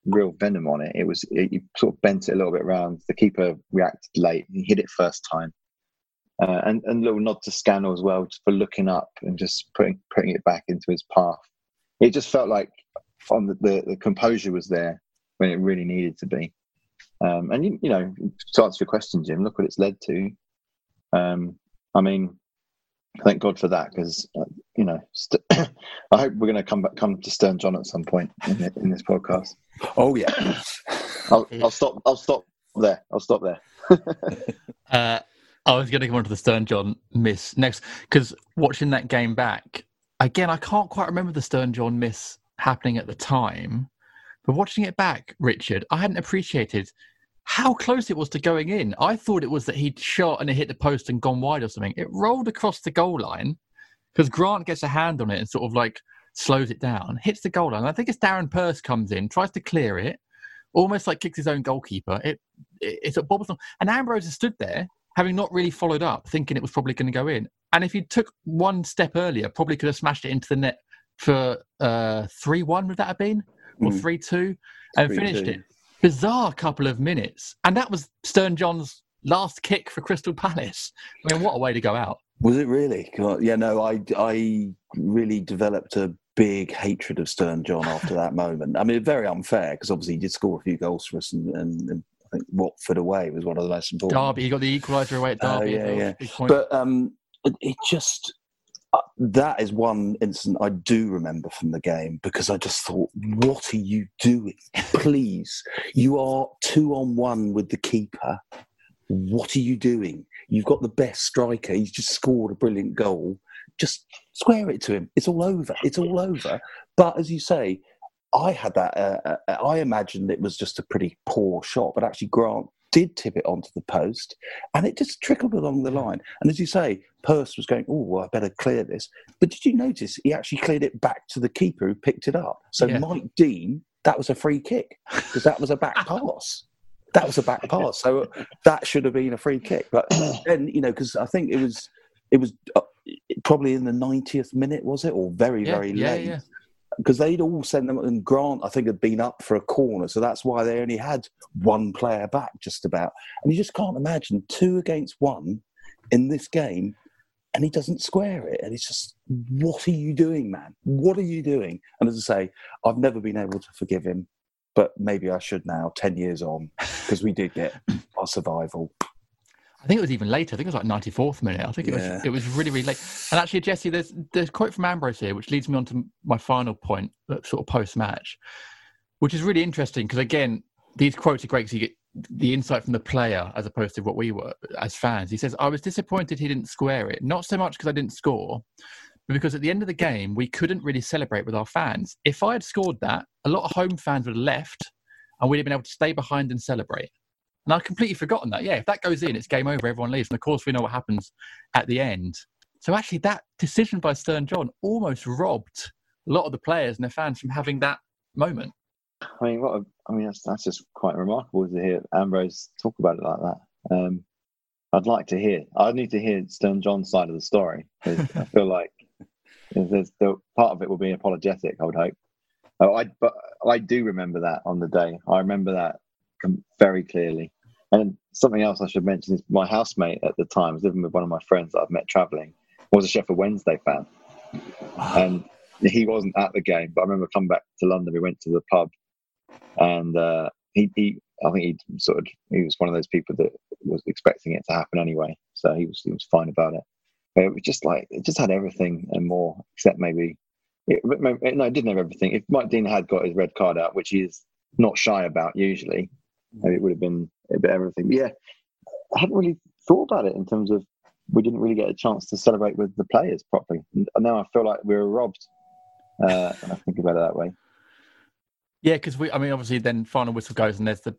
real venom on it. It was it, you sort of bent it a little bit round. The keeper reacted late. He hit it first time, uh, and and little nod to Scannell as well for looking up and just putting putting it back into his path. It just felt like on the, the, the composure was there when it really needed to be. Um, and you, you know, to answer your question, Jim, look what it's led to. Um, I mean, thank God for that because uh, you know, st- I hope we're going to come back come to Stern John at some point in, the, in this podcast. Oh, yeah. I'll, I'll stop. I'll stop there. I'll stop there. Uh, I was going to come on to the Stern John miss next because watching that game back again, I can't quite remember the Stern John miss happening at the time, but watching it back, Richard, I hadn't appreciated how close it was to going in. I thought it was that he'd shot and it hit the post and gone wide or something. It rolled across the goal line because Grant gets a hand on it and sort of like slows it down, hits the goal line. I think it's Darren Purse comes in, tries to clear it, almost like kicks his own goalkeeper. It, it it's a bobbles on, and Ambrose has stood there having not really followed up, thinking it was probably going to go in. And if he took one step earlier, probably could have smashed it into the net for uh, three one. Would that have been or Mm. three two, and 3-2. finished it? Bizarre couple of minutes, and that was Stern John's last kick for Crystal Palace. I mean, what a way to go out! Was it really? God, yeah, no, I, I really developed a big hatred of Stern John after that moment. I mean, very unfair because obviously he did score a few goals for us, and, and, and I think Watford away was one of the most important. Derby, he got the equaliser away at Derby. yeah, yeah. But um, it, it just uh, that is one incident I do remember from the game because I just thought, what are you doing? Please, you are two on one with the keeper. What are you doing? You've got the best striker. He's just scored a brilliant goal. Just square it to him. It's all over. It's all over. But as you say, I had that. Uh, uh, I imagined it was just a pretty poor shot, but actually Grant did tip it onto the post, and it just trickled along the line. And as you say, Purse was going, "Oh, well, I better clear this." But did you notice he actually cleared it back to the keeper who picked it up? So Yeah. Mike Dean, that was a free kick because that was a back pass. That was a back pass. So that should have been a free kick. But then you know, because I think it was it was uh, probably in the 90th minute, was it, or very Yeah, very yeah, late? Because they'd all sent them, and Grant, I think, had been up for a corner, so that's why they only had one player back, just about. And you just can't imagine two against one in this game, and he doesn't square it. And it's just, what are you doing, man? What are you doing? And as I say, I've never been able to forgive him, but maybe I should now, 10 years on, because we did get our survival. I think it was even later. I think it was like 94th minute. I think it Yeah. was it was really really late. And actually, Jesse, there's there's a quote from Ambrose here, which leads me on to my final point, sort of post match, which is really interesting because again, these quotes are great because you get the insight from the player as opposed to what we were as fans. He says, "I was disappointed he didn't square it, not so much because I didn't score." but because at the end of the game, we couldn't really celebrate with our fans. If I had scored that, a lot of home fans would have left and we'd have been able to stay behind and celebrate. And I'd completely forgotten that. Yeah, if that goes in, it's game over, everyone leaves. And of course, we know what happens at the end. So actually, that decision by Stern John almost robbed a lot of the players and their fans from having that moment. I mean, what? A, I mean, that's that's just quite remarkable to hear Ambrose talk about it like that. Um, I'd like to hear. I'd need to hear Stern John's side of the story I feel like there's the part of it will be apologetic. I would hope. Oh, I but I do remember that on the day. I remember that very clearly. And something else I should mention is my housemate at the time was living with one of my friends that I've met traveling was a Sheffield Wednesday fan, and he wasn't at the game. But I remember coming back to London. We went to the pub, and uh, he, he, I think he sort of, he was one of those people that was expecting it to happen anyway. So he was, he was fine about it. But it was just like it just had everything and more, except maybe. It, no, it didn't have everything. If Mike Dean had got his red card out, which he is not shy about usually, maybe it would have been a bit everything. But yeah, I hadn't really thought about it in terms of we didn't really get a chance to celebrate with the players properly. And now I feel like we were robbed. Uh, I think about it that way. Yeah, because we, I mean, obviously, then final whistle goes, and there's the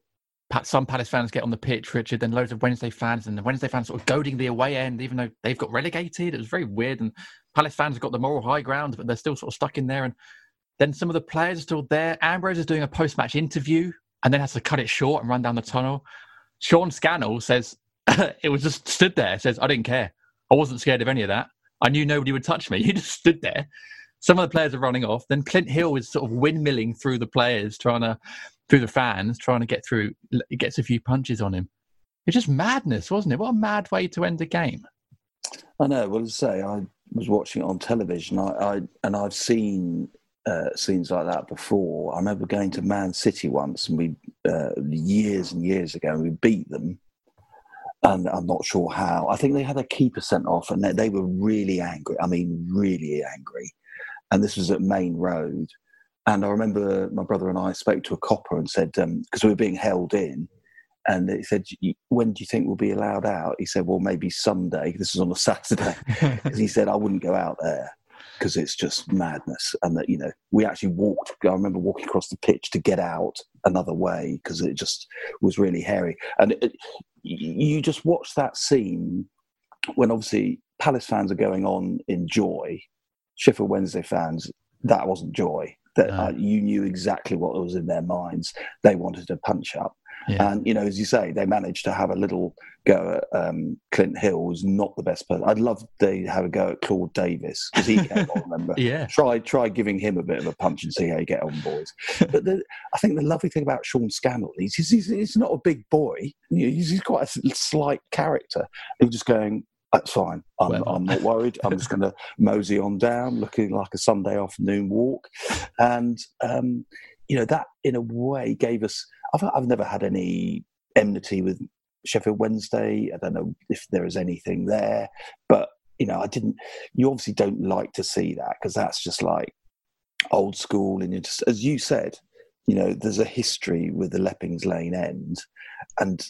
some Palace fans get on the pitch, Richard, then loads of Wednesday fans, and the Wednesday fans sort of goading the away end, even though they've got relegated. It was very weird, and Palace fans have got the moral high ground, but they're still sort of stuck in there. And then some of the players are still there. Ambrose is doing a post match interview and then has to cut it short and run down the tunnel. Sean Scannell says it was just stood there. Says I didn't care. I wasn't scared of any of that. I knew nobody would touch me. He just stood there. Some of the players are running off. Then Clint Hill is sort of windmilling through the players, trying to through the fans, trying to get through. He gets a few punches on him. It's just madness, wasn't it? What a mad way to end a game. I know. Well, say, I was watching it on television. I, I and I've seen uh, scenes like that before. I remember going to Man City once, and we uh, years and years ago, we beat them and I'm not sure how. I think they had a keeper sent off, and they, they, were really angry. I mean, really angry. And this was at Maine Road. And I remember my brother and I spoke to a copper and said, because um, we were being held in, and he said, "When do you think we'll be allowed out?" He said, "Well, maybe Sunday." This was on a Saturday. he said, "I wouldn't go out there." Because it's just madness. And that, you know, we actually walked, I remember walking across the pitch to get out another way because it just was really hairy. And it, you just watch that scene when obviously Palace fans are going on in joy, Sheffield Wednesday fans, that wasn't joy. That no. uh, you knew exactly what was in their minds. They wanted to punch up. Yeah. And you know, as you say, they managed to have a little go at um, Clint Hill. Was not the best person. I'd love to have a go at Claude Davis because he came on. Remember? yeah. Try try giving him a bit of a punch and see how you get on, boys. But the, I think the lovely thing about Sean Scannell is he's, he's, he's not a big boy. He's, he's quite a slight character. He's just going. That's fine. I'm, I'm not worried. I'm just going to mosey on down, looking like a Sunday afternoon walk, and um, you know that in a way gave us I've, I've never had any enmity with Sheffield Wednesday. I don't know if there is anything there, but you know, I didn't. You obviously don't like to see that because that's just like old school, and you just, as you said, you know, there's a history with the Leppings Lane end, and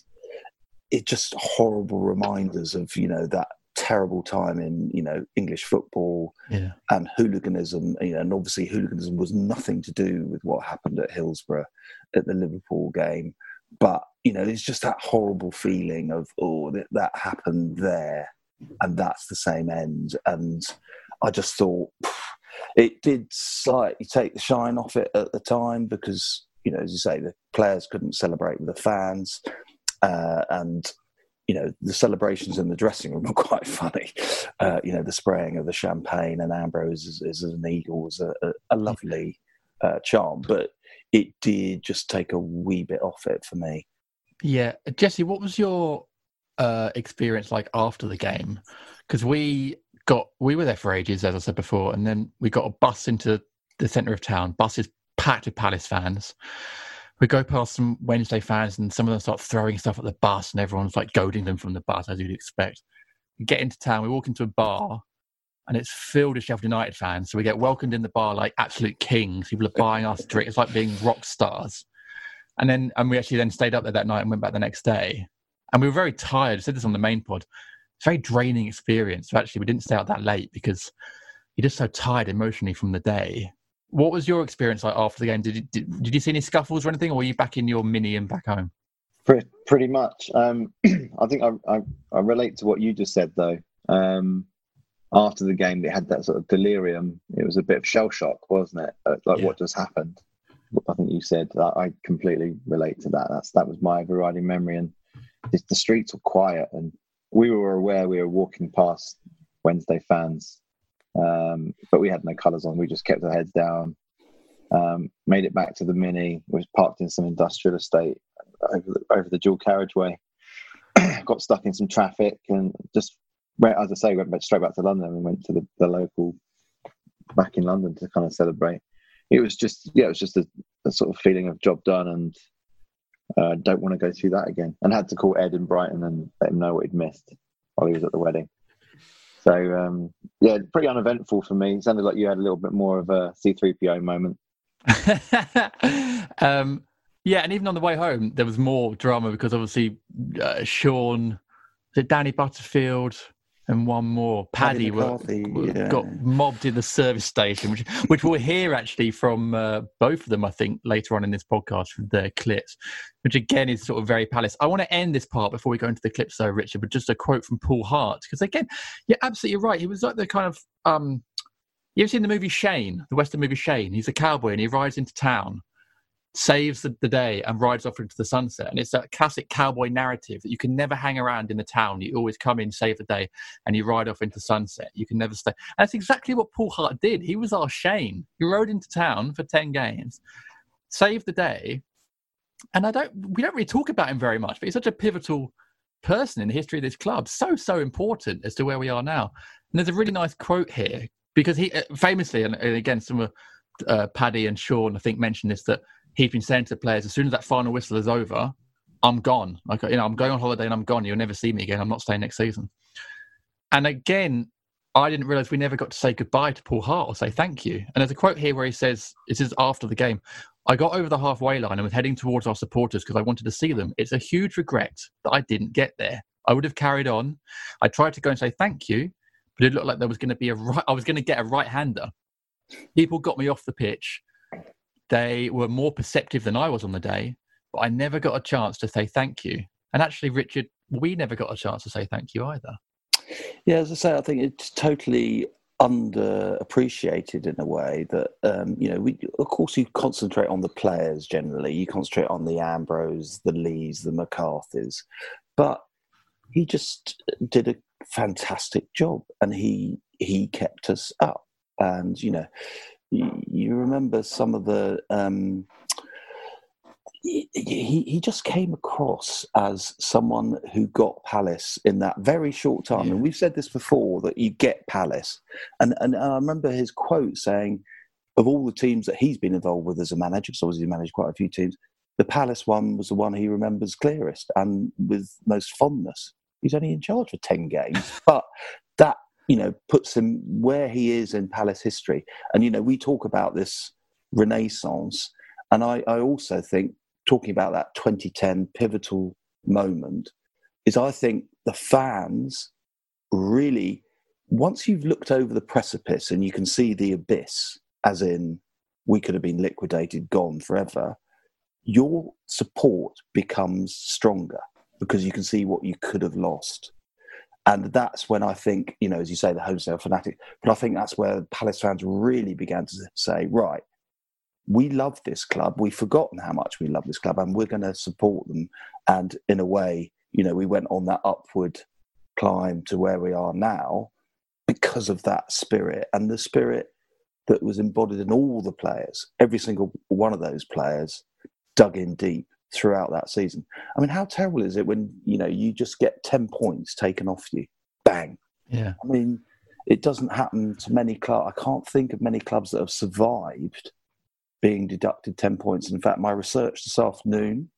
it just horrible reminders of you know that terrible time in you know English football yeah. and hooliganism. You know, and obviously hooliganism was nothing to do with what happened at Hillsborough at the Liverpool game. But you know, it's just that horrible feeling of oh that, that happened there, and that's the same end. And I just thought it did slightly take the shine off it at the time because you know, as you say, the players couldn't celebrate with the fans, uh, and you know the celebrations in the dressing room are quite funny. Uh, you know the spraying of the champagne and Ambrose is, is an eagle was a, a, a lovely uh, charm, but it did just take a wee bit off it for me. Yeah, Jesse, what was your uh, experience like after the game? Because we got we were there for ages, as I said before, and then we got a bus into the centre of town. Buses packed with Palace fans. We go past some Wednesday fans, and some of them start throwing stuff at the bus, and everyone's like goading them from the bus, as you'd expect. We get into town, we walk into a bar, and it's filled with Sheffield United fans. So we get welcomed in the bar like absolute kings. People are buying us drinks. It's like being rock stars. And then, and we actually then stayed up there that night and went back the next day. And we were very tired. I said this on the main pod. It's a very draining experience. So actually, we didn't stay out that late because you're just so tired emotionally from the day. What was your experience like after the game? Did you, did, did you see any scuffles or anything, or were you back in your mini and back home? Pretty, pretty much. Um, I think I, I, I relate to what you just said though. Um, after the game, they had that sort of delirium. It was a bit of shell shock, wasn't it? Uh, Like Yeah. what just happened. I think you said that. I completely relate to that. That's that was my overriding memory. And the, the streets were quiet, and we were aware we were walking past Wednesday fans, um, but we had no colours on. We just kept our heads down. Um, made it back to the mini. Was parked in some industrial estate over the, over the dual carriageway. Got stuck in some traffic and just as I say, went straight back to London and went to the, the local back in London to kind of celebrate. It was just yeah, it was just a, a sort of feeling of job done and uh, don't want to go through that again. And had to call Ed in Brighton and let him know what he'd missed while he was at the wedding. So um, yeah, pretty uneventful for me. It sounded like you had a little bit more of a C3PO moment. um, yeah, and even on the way home, there was more drama because obviously uh, Sean, is it Danny Butterfield, and one more, Paddy Paddy, McCarthy, were- yeah. got mobbed in the service station, which which we'll hear actually from uh, both of them, I think, later on in this podcast from their clips, which again is sort of very Palace. I want to end this part before we go into the clips, though, Richard, but just a quote from Paul Hart because again, you're absolutely right. He was like the kind of um, you've seen the movie Shane, the Western movie Shane? He's a cowboy and he rides into town, saves the, the day, and rides off into the sunset. And it's that classic cowboy narrative that you can never hang around in the town. You always come in, save the day, and you ride off into sunset. You can never stay. And that's exactly what Paul Hart did. He was our Shane. He rode into town for 10 games, saved the day. And I don't, we don't really talk about him very much, but he's such a pivotal person in the history of this club. So, so important as to where we are now. And there's a really nice quote here because he uh, famously, and, and again, some of uh, Paddy and Shaun, I think, mentioned this that he's been saying to the players, as soon as that final whistle is over, I'm gone. Like, you know, I'm going on holiday and I'm gone. You'll never see me again. I'm not staying next season. And again, I didn't realize we never got to say goodbye to Paul Hart or say thank you. And there's a quote here where he says, this is after the game. I got over the halfway line and was heading towards our supporters because I wanted to see them. It's a huge regret that I didn't get there. I would have carried on. I tried to go and say thank you, but it looked like there was going to be a right. I was going to get a right hander. People got me off the pitch. They were more perceptive than I was on the day, but I never got a chance to say thank you. And actually, Richard, we never got a chance to say thank you either. Yeah, as I say, I think it's totally underappreciated in a way that um, you know. We of course you concentrate on the players generally. You concentrate on the Ambrose, the Lees, the McCarthys, but he just did a fantastic job, and he he kept us up. And you know, you, you remember some of the. Um, he, he just came across as someone who got Palace in that very short time. Yeah. And we've said this before that you get Palace. And, and I remember his quote saying, of all the teams that he's been involved with as a manager, because obviously he managed quite a few teams, the Palace one was the one he remembers clearest and with most fondness. He's only in charge for 10 games, but you know, puts him where he is in Palace history. And, you know, we talk about this renaissance. And I, I also think, talking about that 2010 pivotal moment, is I think the fans really, once you've looked over the precipice and you can see the abyss, as in we could have been liquidated, gone forever, your support becomes stronger because you can see what you could have lost. And that's when I think, you know, as you say, the Holmesdale Fanatic, but I think that's where Palace fans really began to say, right, we love this club. We've forgotten how much we love this club and we're going to support them. And in a way, you know, we went on that upward climb to where we are now because of that spirit and the spirit that was embodied in all the players. Every single one of those players dug in deep throughout that season. I mean, how terrible is it when, you know, you just get 10 points taken off you? Bang. Yeah. I mean, it doesn't happen to many clubs. I can't think of many clubs that have survived being deducted 10 points. In fact, my research this afternoon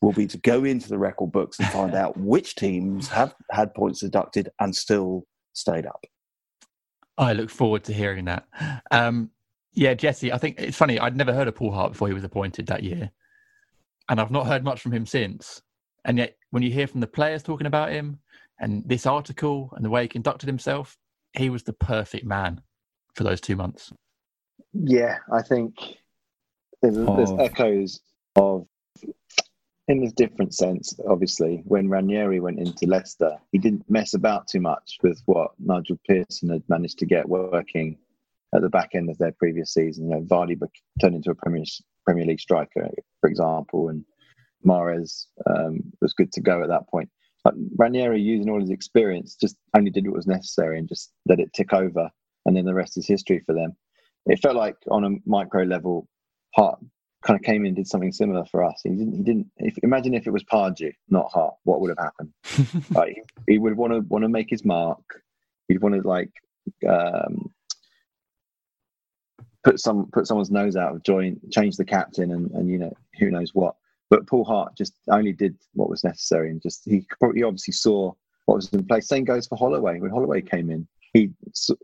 will be to go into the record books and find out which teams have had points deducted and still stayed up. I look forward to hearing that. Um, yeah, Jesse, I think it's funny. I'd never heard of Paul Hart before he was appointed that year. And I've not heard much from him since. And yet, when you hear from the players talking about him and this article and the way he conducted himself, he was the perfect man. for those two months. Yeah, I think there's, there's echoes of, in a different sense, obviously, when Ranieri went into Leicester, he didn't mess about too much with what Nigel Pearson had managed to get working at the back end of their previous season. You know, Vardy turned into a Premier, Premier League striker, for example, and Mahrez um, was good to go at that point. But Ranieri, using all his experience, just only did what was necessary and just let it tick over, and then the rest is history for them. It felt like on a micro level, Hart kind of came in and did something similar for us. He didn't. He didn't. If, imagine if it was Pardew, not Hart, what would have happened? like, he, he would want to want to make his mark. He'd want to like um, put some put someone's nose out of joint, change the captain, and and you know who knows what. But Paul Hart just only did what was necessary, and just he probably obviously saw what was in place. Same goes for Holloway. When Holloway came in, he,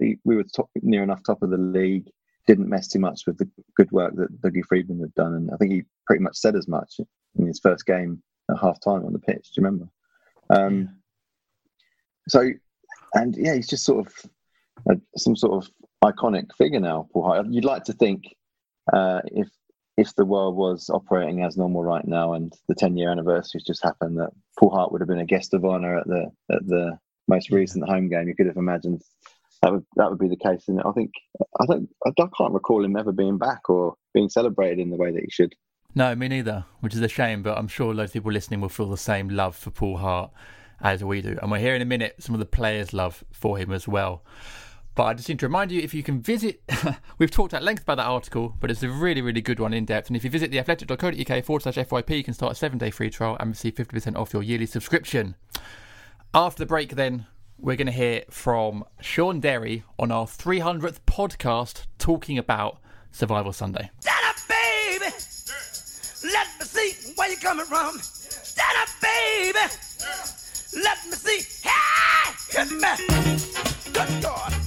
he we were top, near enough top of the league. Didn't mess too much with the good work that Dougie Freedman had done, and I think he pretty much said as much in his first game at half time on the pitch. Do you remember? Um, so, and yeah, he's just sort of uh, some sort of iconic figure now, Paul Hart. You'd like to think uh, if if the world was operating as normal right now and the 10 year anniversary's just happened, that Paul Hart would have been a guest of honour at the at the most recent home game. You could have imagined that would that would be the case. And I think I don't I can't recall him ever being back or being celebrated in the way that he should. No, me neither, which is a shame, but I'm sure loads of people listening will feel the same love for Paul Hart as we do. And we'll hear in a minute some of the players' love for him as well. But I just need to remind you if you can visit, we've talked at length about that article, but it's a really, really good one in depth. And if you visit theathletic.co.uk forward slash FYP, you can start a seven day free trial and receive 50% off your yearly subscription. After the break, then, we're going to hear from Shaun Derry on our 300th podcast talking about Survival Sunday. Stand up, baby. Let me see where you're coming from. Stand up, baby. Let me see. Hey, hit me. Good God.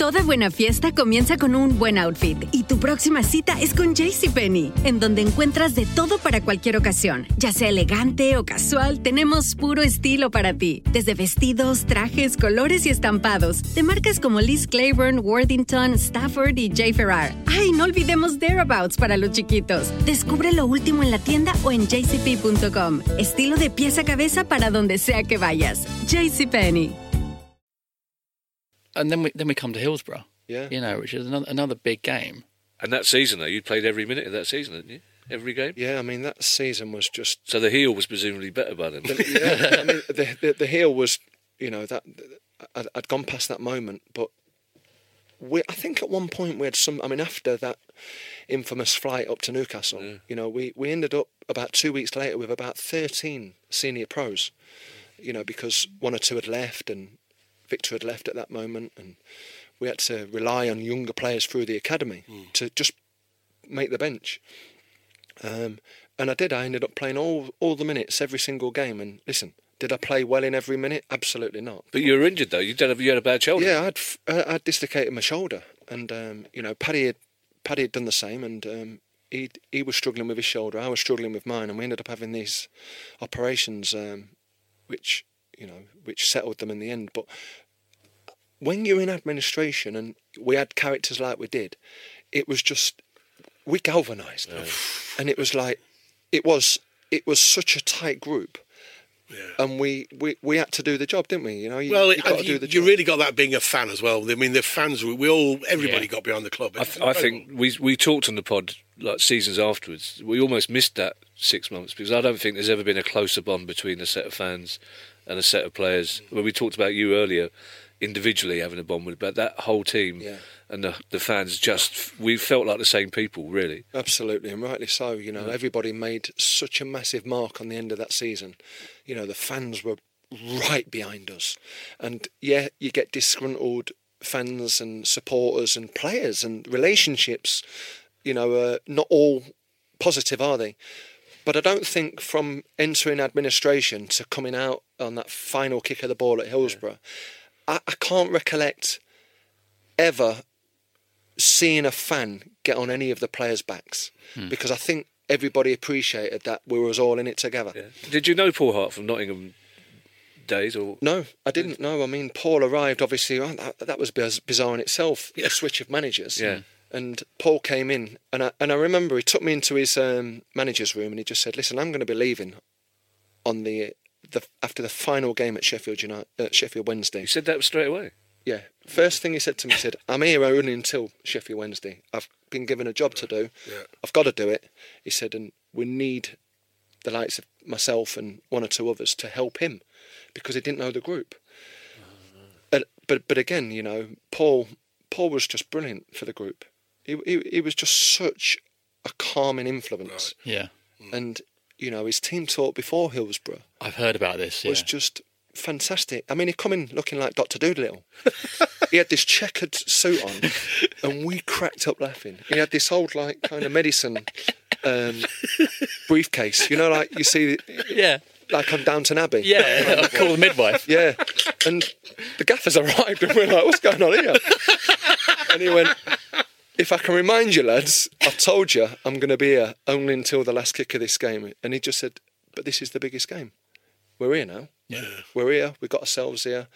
Toda buena fiesta comienza con un buen outfit y tu próxima cita es con JCPenney, en donde encuentras de todo para cualquier ocasión. Ya sea elegante o casual, tenemos puro estilo para ti. Desde vestidos, trajes, colores y estampados, de marcas como Liz Claiborne, Worthington, Stafford y J. Ferrar. ¡Ay, no olvidemos Thereabouts para los chiquitos! Descubre lo último en la tienda o en jcp.com. Estilo de pieza a cabeza para donde sea que vayas. JCPenney. And then we, then we come to Hillsborough, Yeah. you know, which is another, another big game. And that season, though, you played every minute of that season, didn't you? Every game. Yeah, I mean that season was just. So the heel was presumably better by then. yeah, I mean the, the the heel was, you know, that I'd, I'd gone past that moment, but we I think at one point we had some. I mean, after that infamous flight up to Newcastle, you know, we we ended up about two weeks later with about thirteen senior pros, you know, because one or two had left and Victor had left at that moment, and we had to rely on younger players through the academy to just make the bench. Um, and I did. I ended up playing all all the minutes, every single game. And listen, did I play well in every minute? Absolutely not. But you were injured though. You did have, you had a bad shoulder. Yeah, I'd I- I'd dislocated my shoulder, and um, you know, Paddy had Paddy had done the same, and um, he he was struggling with his shoulder. I was struggling with mine, and we ended up having these operations, um, which you know, which settled them in the end. But when you're in administration, and we had characters like we did, it was just we galvanised, and it was like it was it was such a tight group. And we, we, we had to do the job, didn't we? You know, you, well, you got to you, do the you really got that being a fan as well. I mean, the fans, we, we all, everybody Yeah. got behind the club. I, th- I think we we talked on the pod like seasons afterwards. We almost missed that six months because I don't think there's ever been a closer bond between a set of fans and a set of players. When we talked about you earlier, individually having a bond with, but that whole team Yeah. and the the fans just we felt like the same people really. Absolutely, and rightly so. You know, everybody made such a massive mark on the end of that season. You know, the fans were right behind us, and yeah, you get disgruntled fans and supporters and players and relationships. You know, uh, not all positive, are they? But I don't think from entering administration to coming out on that final kick of the ball at Hillsborough, I, I can't recollect ever seeing a fan get on any of the players' backs Hmm. because I think everybody appreciated that we was all in it together. Did you know Paul Hart from Nottingham days, or No, I didn't know. I mean, Paul arrived. Obviously, oh, that, that was bizarre in itself. A switch of managers. Yeah. And Paul came in, and I and I remember he took me into his um, manager's room, and he just said, "Listen, I'm going to be leaving on the the after the final game at Sheffield United, uh, Sheffield Wednesday." you said that straight away. Yeah. First thing he said to me, he said, I'm here only until Sheffield Wednesday. I've been given a job to do. Yeah. I've got to do it. He said, and we need the likes of myself and one or two others to help him because he didn't know the group. And, but but again, you know, Paul Paul was just brilliant for the group. He he, he was just such a calming influence. Yeah. And, you know, his team talk before Hillsborough I've heard about this. Yeah. was just fantastic. I mean, he come in looking like Doctor Dolittle. he had this checkered suit on, and we cracked up laughing. He had this old, like, kind of medicine um, briefcase. You know, like you see, yeah. like on Downton Abbey. Yeah. I'll call the midwife. Yeah. And the gaffers arrived, and we're like, "What's going on here?" And he went. If I can remind you, lads, I've told you I'm going to be here only until the last kick of this game. And he just said, But this is the biggest game. We're here now. Yeah. We're here. We've got ourselves here.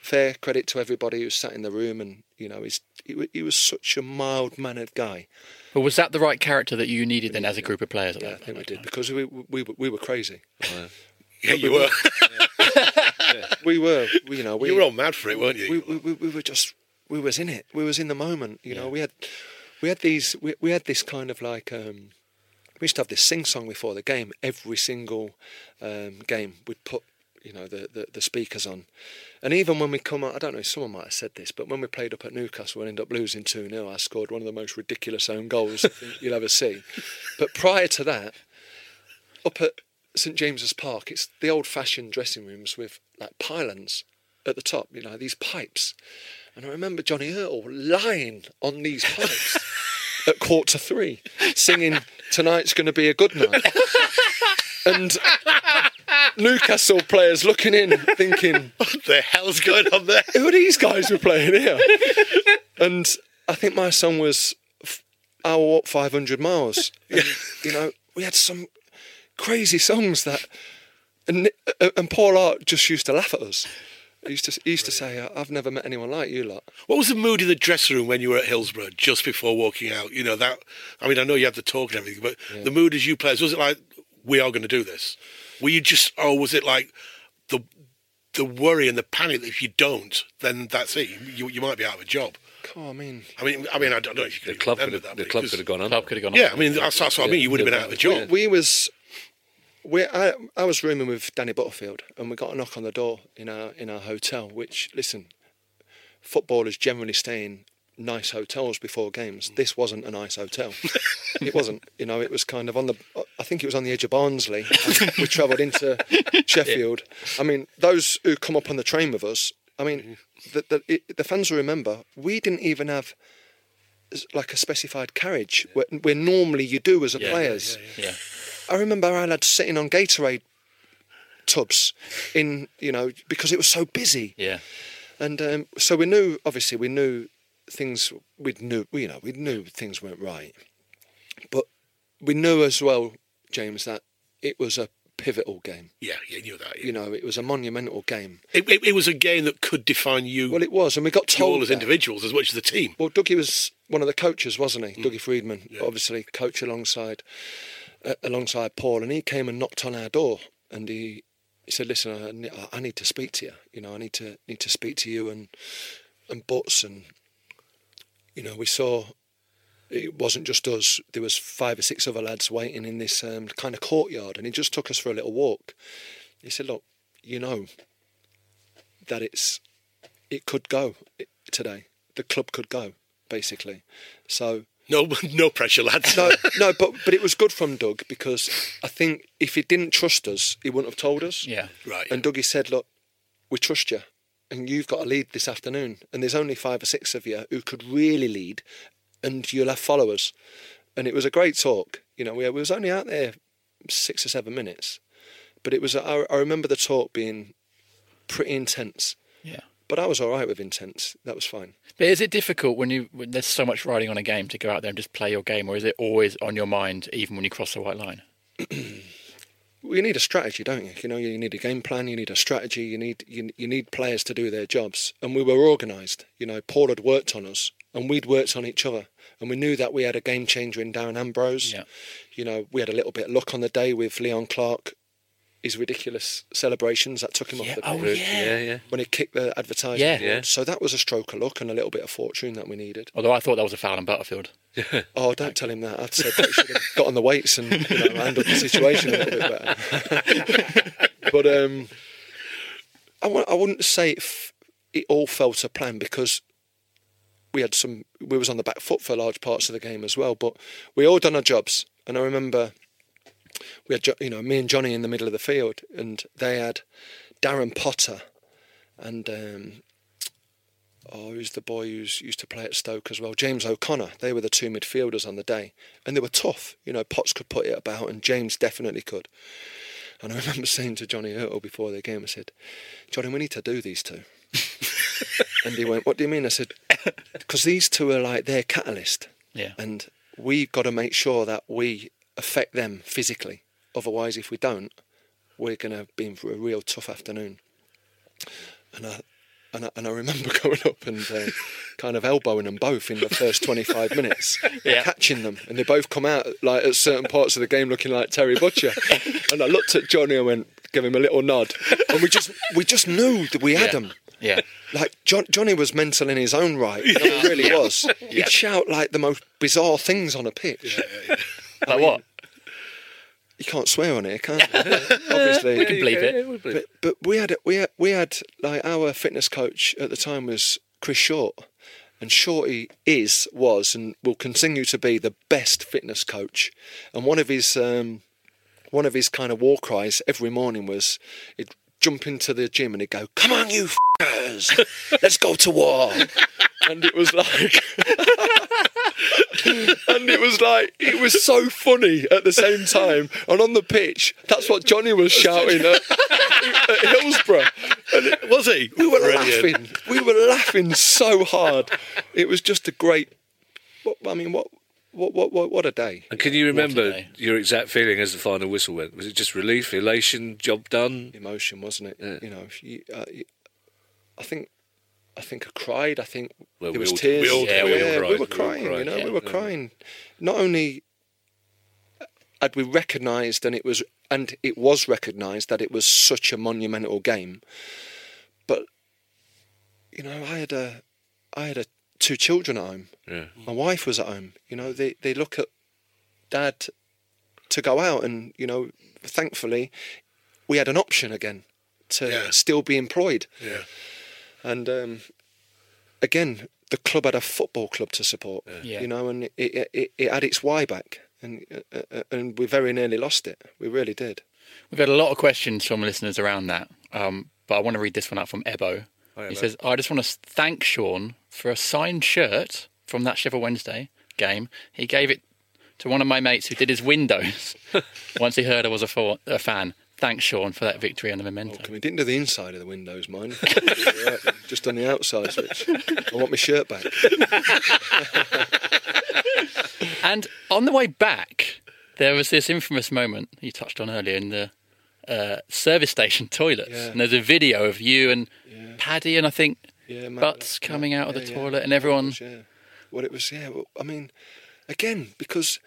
Fair credit to everybody who sat in the room, and you know, he's he, he was such a mild mannered guy. But was that the right character that you needed then as a group of players? Yeah, I think we did because we we were- we were crazy. Yeah, you were. We were, you know, we you were all mad for it, weren't you? we, we, we, we were just we was in it. We was in the moment you know. We had we had these we, we had this kind of like um we used to have this sing song before the game. Every single um game we'd put you know the, the the speakers on. And even when we come out i don't know someone might have said this but when we played up at newcastle and ended up losing 2-0 i scored one of the most ridiculous own goals you'll ever see. But prior to that up at st james's park it's the old fashioned dressing rooms with like pylons at the top, you know, these pipes. And I remember Johnny Ertl lying on these pipes at quarter three, singing "Tonight's going to be a good night," and Newcastle players looking in, thinking, what the hell's going on there? "Who are these guys who are playing here?" And I think my song was "I'll Walk 500 Miles." And, you know, we had some crazy songs that, and and Paul Hart just used to laugh at us. He used to he used to say, "I've never met anyone like you lot." What was the mood in the dressing room when you were at Hillsborough just before walking out? You know that. I mean, I know you had the talk and everything, but the mood as you players was it like we are going to do this? Were you just, or was it like the the worry and the panic that if you don't, then that's it. You you might be out of a job. Oh, I mean, I mean, I mean, I don't know if you The could club could have, that. the but club could have gone on. Club could have gone. Yeah, I mean, that's, that's what I mean. You would have been out of a job. we was we I, I was rooming with Danny Butterfield and we got a knock on the door in our in our hotel which listen footballers generally stay in nice hotels before games. Mm. This wasn't a nice hotel. It wasn't you know it was kind of on the I think it was on the edge of Barnsley. We travelled into Sheffield. I mean those who come up on the train with us I mean mm-hmm. the, the, it, the fans will remember we didn't even have like a specified carriage. Where, where normally you do as a players. Yeah. I remember our lads sitting on Gatorade tubs in, you know, because it was so busy. Yeah. And um, so we knew, obviously, we knew things, we knew, you know, we knew things weren't right. But we knew as well, James, that it was a pivotal game. Yeah, yeah, you knew that. yeah. You know, it was a monumental game. It, it, it was a game that could define you, Well, it was, and we got you all told as that. individuals as much as the team. Well, Dougie was one of the coaches, wasn't he? Dougie Freedman, obviously coach alongside alongside Paul, and he came and knocked on our door, and he he said, "Listen, I, I need to speak to you. You know, I need to need to speak to you and and Butts, and you know, we saw." It wasn't just us. There was five or six other lads waiting in this um, kind of courtyard, and he just took us for a little walk. He said, "Look, you know that it's it could go today. The club could go, basically. So No, no pressure, lads. no, no, but but it was good from Doug because I think if he didn't trust us, he wouldn't have told us. Yeah. right. And Dougie said, "Look, we trust you, and you've got to lead this afternoon. And there's only five or six of you who could really lead, and you'll have followers." And it was a great talk. You know, we, we was only out there six or seven minutes, but it was. I, I remember the talk being pretty intense. But I was all right with intense. That was fine. But is it difficult when you when there's so much riding on a game to go out there and just play your game, or is it always on your mind even when you cross the white line? you need a strategy, don't you? You know, you need a game plan, you need a strategy, you need you, you need players to do their jobs, and we were organised. You know, Paul had worked on us, and we'd worked on each other, and we knew that we had a game changer in Darren Ambrose. Yeah. You know, we had a little bit of luck on the day with Leon Clarke. His ridiculous celebrations that took him Yeah, off the oh, pitch yeah. Yeah, yeah. when he kicked the advertising Yeah. board. Yeah. So that was a stroke of luck and a little bit of fortune that we needed. Although I thought that was a foul on Butterfield. Oh, don't tell him that. I'd said that he should have got on the weights and you know, handled the situation a little bit better. but um, I w- I wouldn't say it, f- it all fell to plan because we had some. We was on the back foot for large parts of the game as well. But we all done our jobs, and I remember we had you know me and Johnny in the middle of the field, and they had Darren Potter and um, oh, who's the boy who's used to play at Stoke as well? James O'Connor. They were the two midfielders on the day, and they were tough. You know, Potts could put it about, and James definitely could. And I remember saying to Johnny Ertl before the game, I said, Johnny, we need to do these two. and he went, What do you mean? I said, Because these two are like their catalyst. Yeah. And we've got to make sure that we affect them physically. Otherwise, if we don't, we're going to be in for a real tough afternoon. And I, and I, and I remember going up and uh, kind of elbowing them both in the first 25 minutes, Yeah. catching them. And they both come out like at certain parts of the game looking like Terry Butcher. and I looked at Johnny and went, give him a little nod. And we just we just knew that we had Yeah. them. Yeah. Like John, Johnny was mental in his own right. He really was. He'd shout like the most bizarre things on a pitch. Like what? You can't swear on here, can you? Obviously, We can bleep it. we'll But, but we had we had, we had like our fitness coach at the time was Chris Short, and Shorty is was and will continue to be the best fitness coach. And one of his um, one of his kind of war cries every morning was he'd jump into the gym and he'd go, "Come on, you f***ers, let's go to war." and it was like. and it was like it was so funny at the same time. And on the pitch, that's what Johnny was shouting at, at Hillsborough. And it, Was he? we were Brilliant. laughing. We were laughing so hard. It was just a great. What, I mean, what, what, what, what, what a day! And can you remember your exact feeling as the final whistle went? Was it just relief, elation, job done? Emotion, wasn't it? Yeah. You know, if you, uh, you- I think, I think I cried. I think Well, there we was tears. we yeah, we we were We crying. You know, yeah. we were crying. Not only had we recognised, and it was, and it was recognised that it was such a monumental game, but you know, I had a, I had a two children at home. Yeah. My wife was at home. You know, they they look at dad to go out, and you know, thankfully, we had an option again to Yeah. still be employed. Yeah. And um, again, the club had a football club to support. Yeah. You know, and it, it, it, it had its why back, and uh, uh, and we very nearly lost it. We really did. We've had a lot of questions from listeners around that, um, but I want to read this one out from Ebo. Hi, he Ebo. says, I just want to thank Shaun for a signed shirt from that Sheffield Wednesday game. He gave it to one of my mates who did his windows once he heard I was a, for- a fan. Thanks, Shaun, for that victory and the memento. We didn't do the inside of the windows, mind. Just on the outside, which I want my shirt back. And on the way back, there was this infamous moment you touched on earlier in the uh, service station toilets. Yeah. And there's a video of you and Paddy and I think Yeah, Matt- Butts coming out of yeah, the yeah. toilet and everyone. Yeah. What it was, yeah. well, I mean, again, because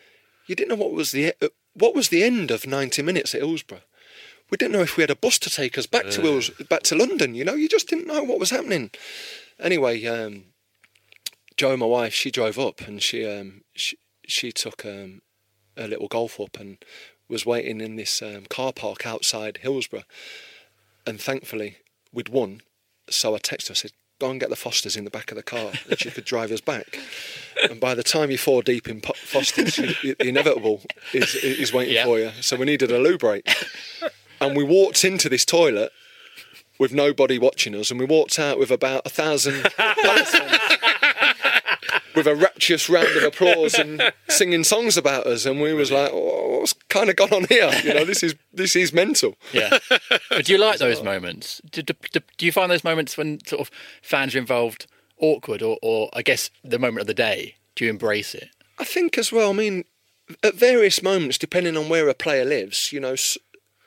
you didn't know what was the what was the end of ninety minutes at Hillsborough. We didn't know if we had a bus to take us back to Hills, back to London. You know, you just didn't know what was happening. Anyway, um, Joe, my wife, she drove up and she um, she, she took um, a little golf up and was waiting in this um, car park outside Hillsborough. And thankfully, we'd won. So I texted her, I said, go and get the Fosters in the back of the car and she could drive us back. And by the time you're four deep in Fosters, the inevitable is, is waiting Yeah. for you. So we needed a loo break. And we walked into this toilet with nobody watching us, and we walked out with about a thousand with a rapturous round of applause and singing songs about us, and we was like, oh, "What's kind of gone on here? You know, this is this is mental." Yeah. but do you like those moments? Do, do, do, you find those moments when sort of fans are involved awkward, or, or I guess the moment of the day? Do you embrace it? I think as well. I mean, at various moments, depending on where a player lives, you know,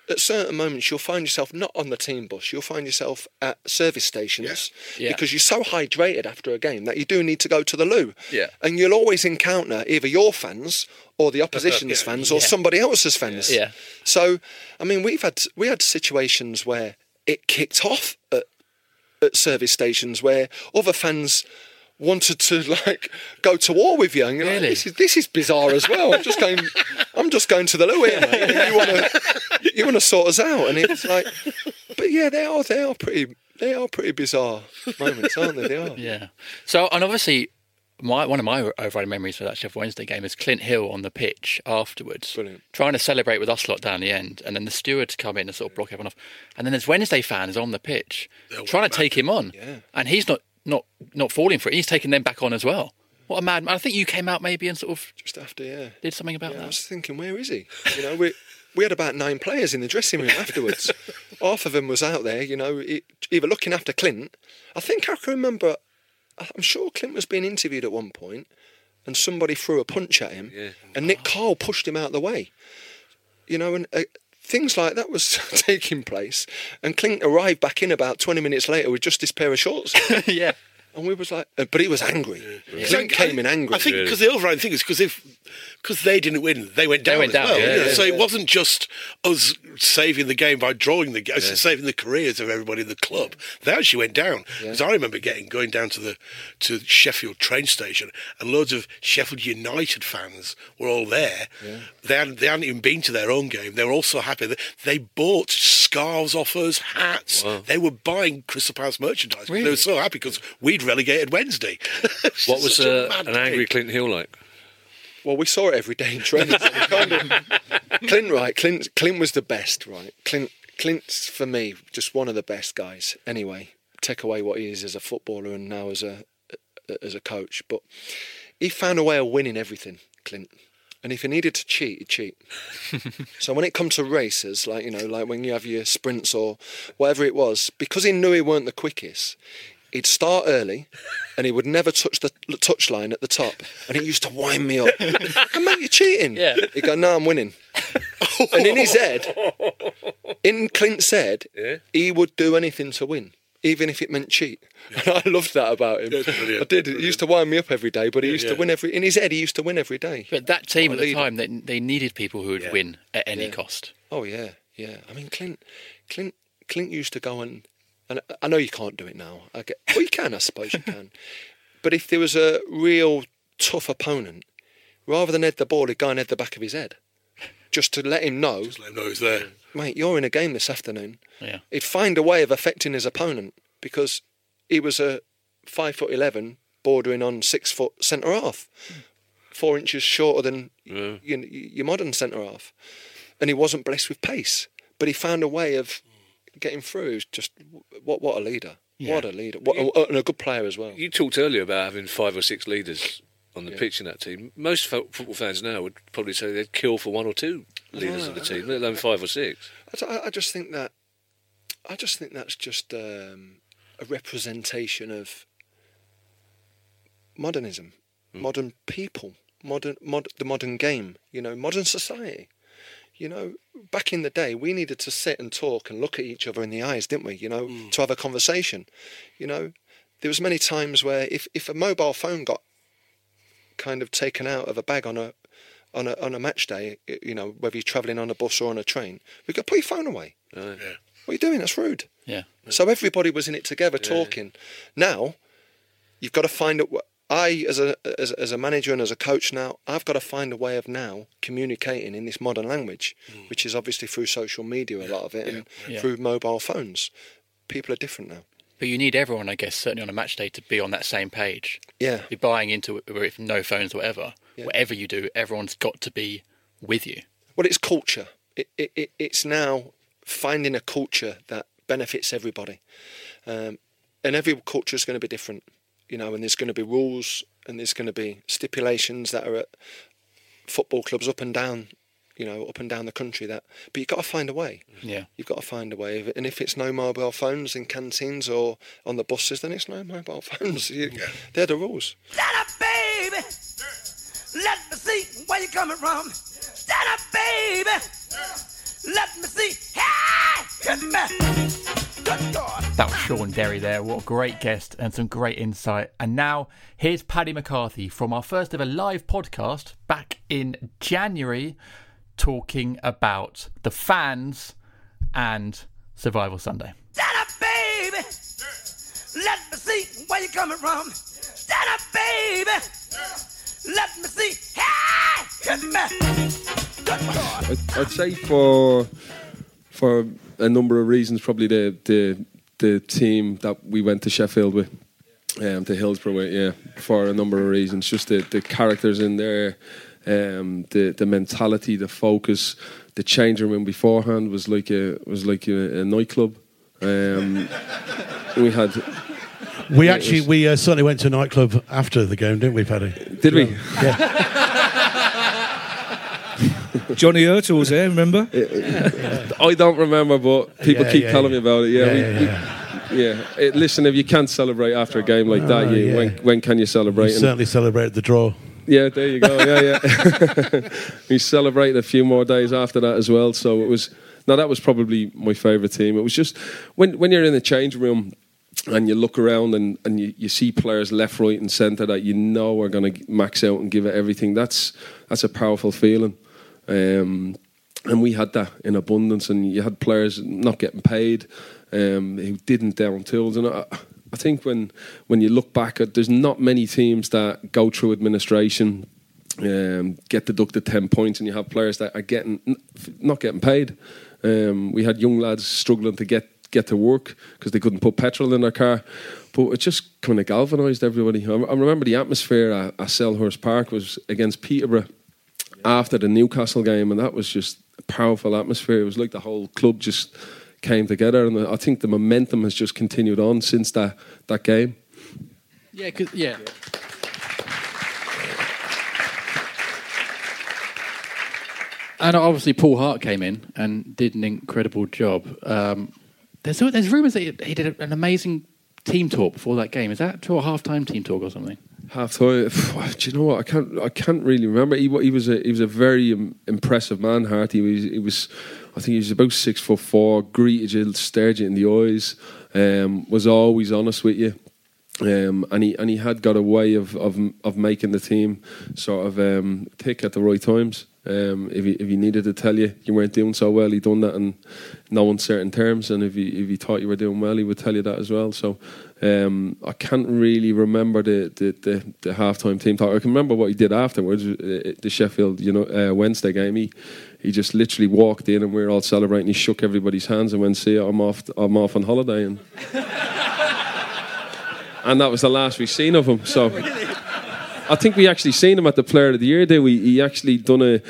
at certain moments you'll find yourself not on the team bus. You'll find yourself at service stations Yeah. because you're so hydrated after a game that you do need to go to the loo. Yeah. And you'll always encounter either your fans or the opposition's fans or somebody else's fans. Yeah. So, I mean, we've had we had situations where it kicked off at, at service stations where other fans wanted to like go to war with you. And you're like, this is this is bizarre as well. I'm just going, I'm just going to the loo here, mate. You want to you want to sort us out? And it's like, but yeah, they are they are pretty they are pretty bizarre moments, aren't they? They are. Yeah. So, and obviously, my one of my overriding memories for that Sheffield Wednesday game is Clint Hill on the pitch afterwards, Brilliant. trying to celebrate with Oslot down the end, and then the stewards come in and sort of block everyone off, and then there's Wednesday fans on the pitch trying to take him on, Yeah. and he's not not not falling for it. He's taking them back on as well. What a mad! I think you came out maybe and sort of Just after, yeah. did something about Yeah, I was thinking, where is he? You know, we we had about nine players in the dressing room afterwards. Half of them was out there, you know, e- either looking after Clint. I think I can remember. I'm sure Clint was being interviewed at one point, and somebody threw a punch at him, and Nick Carle pushed him out of the way. You know, and. Uh, Things like that was taking place, and Clint arrived back in about 20 minutes later with just this pair of shorts. yeah. And we was like, uh, but he was angry. So Clint came in angry. I think because the overriding thing is because if because they didn't win, they went down. went as down, well, yeah, yeah, so it wasn't just us saving the game by drawing the game, saving the careers of everybody in the club. They actually went down. Because I remember getting going down to the to Sheffield train station, and loads of Sheffield United fans were all there. They hadn't they hadn't even been to their own game. They were all so happy that they bought scarves off us, hats. They were buying Crystal Palace merchandise. because They were so happy because we'd relegated Wednesday. What was uh, an day. angry Clinton Hill like? Well, we saw it every day in training. so kind of, Clint, right? Clint, Clint was the best, right? Clint, Clint's for me just one of the best guys. Anyway, take away what he is as a footballer and now as a as a coach, but he found a way of winning everything. Clint. And if he needed to cheat, he'd cheat. so when it come to races, like you know, like when you have your sprints or whatever it was, because he knew he weren't the quickest, he'd start early, and he would never touch the touch line at the top, and it used to wind me up. and mate, you're cheating. Yeah. He'd go, no, I'm winning. and in his head, in Clint's head, Yeah. he would do anything to win. Even if it meant cheat, and I loved that about him. That's brilliant, I did. It used to wind me up every day, but he used to win every. In his head, he used to win every day. But that team What at the leader. time, they, they needed people who would Yeah. win at any Yeah. cost. Oh yeah, yeah. I mean, Clint, Clint, Clint used to go and, and I know you can't do it now. I get, well, you can, I suppose you can. But if there was a real tough opponent, rather than head the ball, he'd go and head the back of his head, just to let him know, Just let him know he's there. mate, you're in a game this afternoon. Yeah. He'd find a way of affecting his opponent because he was a five foot eleven, bordering on six foot centre half, four inches shorter than y- y- your modern centre half, and he wasn't blessed with pace. But he found a way of getting through. He was just what what a leader! What a leader! What, and a good player as well. You talked earlier about having five or six leaders on the pitch in that team. Most fo- football fans now would probably say they'd kill for one or two leaders of the ah. team, let alone five or six. I, I- just think that I just think that's just um, a representation of modernism, hmm. modern people, modern mod, the modern game. You know, modern society. You know, back in the day, we needed to sit and talk and look at each other in the eyes, didn't we? You know, hmm. to have a conversation. You know, there was many times where if if a mobile phone got kind of taken out of a bag on a on a on a match day, you know, whether you're travelling on a bus or on a train, we go put your phone away. What are you doing? That's rude. Yeah. So everybody was in it together talking. Now, you've got to find it. I, as a as, as a manager and as a coach now, I've got to find a way of now communicating in this modern language, mm. which is obviously through social media, a lot of it, and Yeah. through mobile phones. People are different now. But you need everyone, I guess, certainly on a match day, to be on that same page. Yeah. Be buying into it, with no phones or whatever. Yeah. Whatever you do, everyone's got to be with you. Well, it's culture. It, it, it, it's now finding a culture that benefits everybody. Um, and every culture is going to be different, you know, and there's going to be rules and there's going to be stipulations that are at football clubs up and down, you know, up and down the country that, but you've got to find a way. Yeah. You've got to find a way. And if it's no mobile phones in canteens or on the buses, then it's no mobile phones. You, They're the rules. Stand up, baby. Let me see where you're coming from. Stand up, baby. Let me see. Hey, Hit me. Good God. That was Shaun Derry there. What a great guest and some great insight. And now here's Paddy McCarthy from our first ever live podcast back in January, talking about the fans and Survival Sunday. Stand up, baby. Let me see where you're coming from. Stand up, baby. Let me see. Hey, hit me. Good God. I'd, I'd say for for a number of reasons, probably the the the team that we went to Sheffield with, um, to Hillsborough with, yeah, for a number of reasons. Just the, the characters in there, um, the the mentality, the focus, the changing room beforehand was like a was like a, a nightclub. Um, we had. We yeah, actually, was- we uh, certainly went to a nightclub after the game, didn't we, Paddy? Did we? Yeah. Johnny Ertl was there, remember? I don't remember, but people Yeah, keep yeah, telling yeah. me about it. Yeah, Yeah, we, yeah, we- yeah. Eh, listen, if you can't celebrate after a game like that, Oh, you, yeah. when when can you celebrate? We And- certainly celebrated the draw. Yeah, there you go. Yeah, yeah. we celebrated a few more days after that as well. So it was. No, that was probably my favourite team. It was just when when you're in the change room and you look around and, and you, you see players left, right, and centre that you know are going to max out and give it everything. That's that's a powerful feeling. Um, and we had that in abundance. And you had players not getting paid um, who didn't down tools. And I, I think when when you look back at, there's not many teams that go through administration, um, get deducted ten points, and you have players that are getting not getting paid. Um, we had young lads struggling to get get to work because they couldn't put petrol in their car. But it just kind of galvanised everybody. I, I remember the atmosphere at, at Selhurst Park was against Peterborough after the Newcastle game, and that was just a powerful atmosphere. It was like the whole club just came together, and I think the momentum has just continued on since that that game. Yeah, 'cause- yeah. And obviously, Paul Hart came in and did an incredible job. Um, there's there's rumours that he, he did an amazing team talk before that game. Is that to a half-time team talk or something? Half time. Do you know what? I can't. I can't really remember. He, he was a he was a very impressive man. Hart. He was. He was. I think he was about six foot four. Greeted you, stared you in the eyes. Um, was always honest with you. Um, and he and he had got a way of of, of making the team sort of um, tick at the right times. Um, if he if he needed to tell you you weren't doing so well, he done that in no uncertain terms. And if he if he thought you were doing well, he would tell you that as well. So um, I can't really remember the the, the, the halftime team talk. I can remember what he did afterwards. uh, The Sheffield you know uh, Wednesday game. He he just literally walked in and we were all celebrating. He shook everybody's hands and went, "See, I'm off. I'm off on holiday." And and that was the last we've seen of him. So I think we actually seen him at the Player of the Year Day. We he actually done a,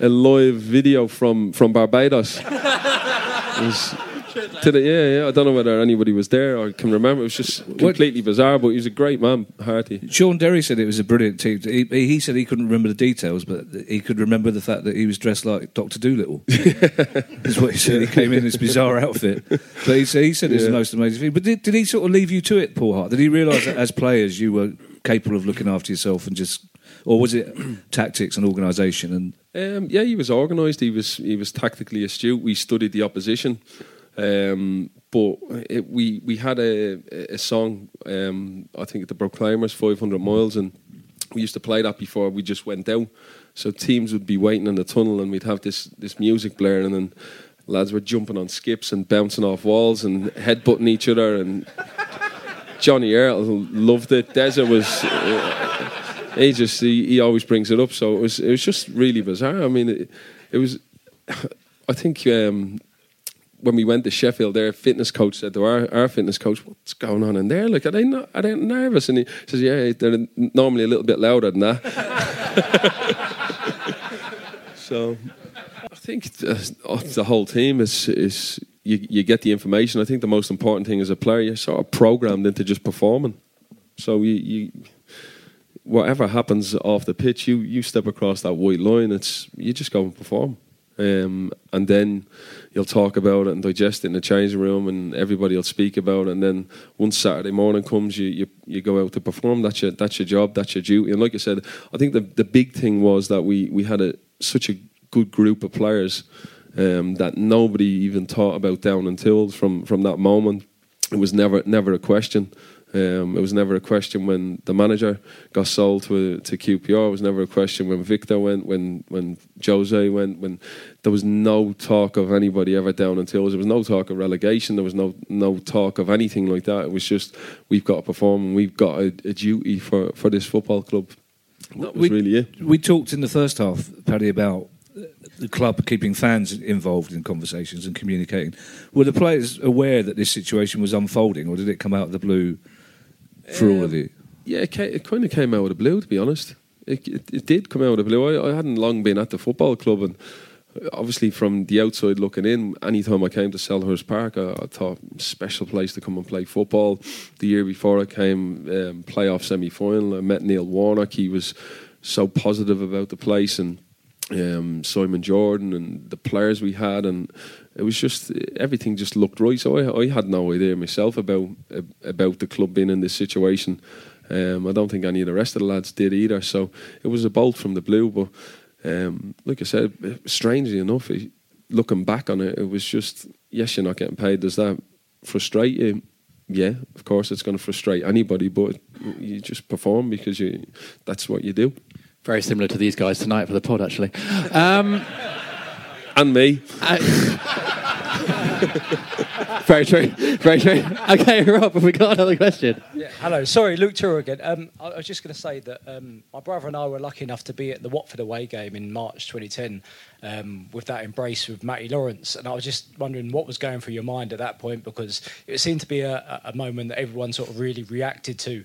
a live video from from Barbados. It was- to the, yeah, yeah. I don't know whether anybody was there or can remember. It was just completely bizarre, but he was a great man, Harty. Shaun Derry said it was a brilliant team. He, he said he couldn't remember the details, but he could remember the fact that he was dressed like Doctor Dolittle. That's what he said. He came in this bizarre outfit, but he said he said it's the most amazing thing. But did, did he sort of leave you to it, Paul Hart? Did he realise that as players you were capable of looking after yourself and just, or was it tactics and organisation and? Um, yeah, he was organised. He was he was tactically astute. We studied the opposition, um, but it, we we had a a song. Um, I think the Proclaimers, Five Hundred Miles, and we used to play that before we just went out. So teams would be waiting in the tunnel, and we'd have this this music blaring, and lads were jumping on skips and bouncing off walls and headbutting each other. And Johnny Ertl loved it. Deza was. Uh, he just he, he always brings it up. So it was it was just really bizarre. I mean, it, it was. I think um, when we went to Sheffield, their fitness coach said to our, our fitness coach, "What's going on in there? Like, are they not, are they nervous?" And he says, "Yeah, they're normally a little bit louder than that." so I think the, oh, the whole team is is you, you get the information. I think the most important thing as a player, you're sort of programmed into just performing. So you, you whatever happens off the pitch, you you step across that white line. It's you just go and perform, um, and then you'll talk about it and digest it in the changing room, and everybody will speak about it. And then once Saturday morning comes, you you, you go out to perform. That's your that's your job. That's your duty. And like I said, I think the the big thing was that we we had a such a good group of players. um, that nobody even thought about down in Tools from from that moment. It was never never a question. Um, it was never a question when the manager got sold to to QPR. It was never a question when Victor went, when when Jose went. When there was no talk of anybody ever down until there was no talk of relegation. There was no no talk of anything like that. It was just we've got to perform and we've got a, a duty for for this football club. That was we, really it. We talked in the first half, Paddy, about the club keeping fans involved in conversations and communicating. Were the players aware that this situation was unfolding, or did it come out of the blue for all of Um, you? Yeah, it, it kind of came out of the blue, to be honest. It, it, it did come out of the blue. I, I hadn't long been at the football club, and obviously from the outside looking in, anytime I came to Selhurst Park, I, I thought special place to come and play football. The year before I came, um, playoff semi final, I met Neil Warnock. He was so positive about the place, and um, Simon Jordan and the players we had, and it was just everything just looked right. So I, I had no idea myself about about the club being in this situation. Um, I don't think any of the rest of the lads did either. So it was a bolt from the blue. But um, like I said, strangely enough, looking back on it, it was just yes, you're not getting paid. Does that frustrate you? Yeah, of course, it's going to frustrate anybody. But you just perform because you that's what you do. Very similar to these guys tonight for the pod, actually. Um, and me. very true. Very true. Okay, Rob, have we got another question? Yeah, hello. Sorry, Luke Tour again. Um, I, I was just going to say that um, my brother and I were lucky enough to be at the Watford away game in March 2010 um, with that embrace with Matty Lawrence. And I was just wondering what was going through your mind at that point because it seemed to be a, a moment that everyone sort of really reacted to.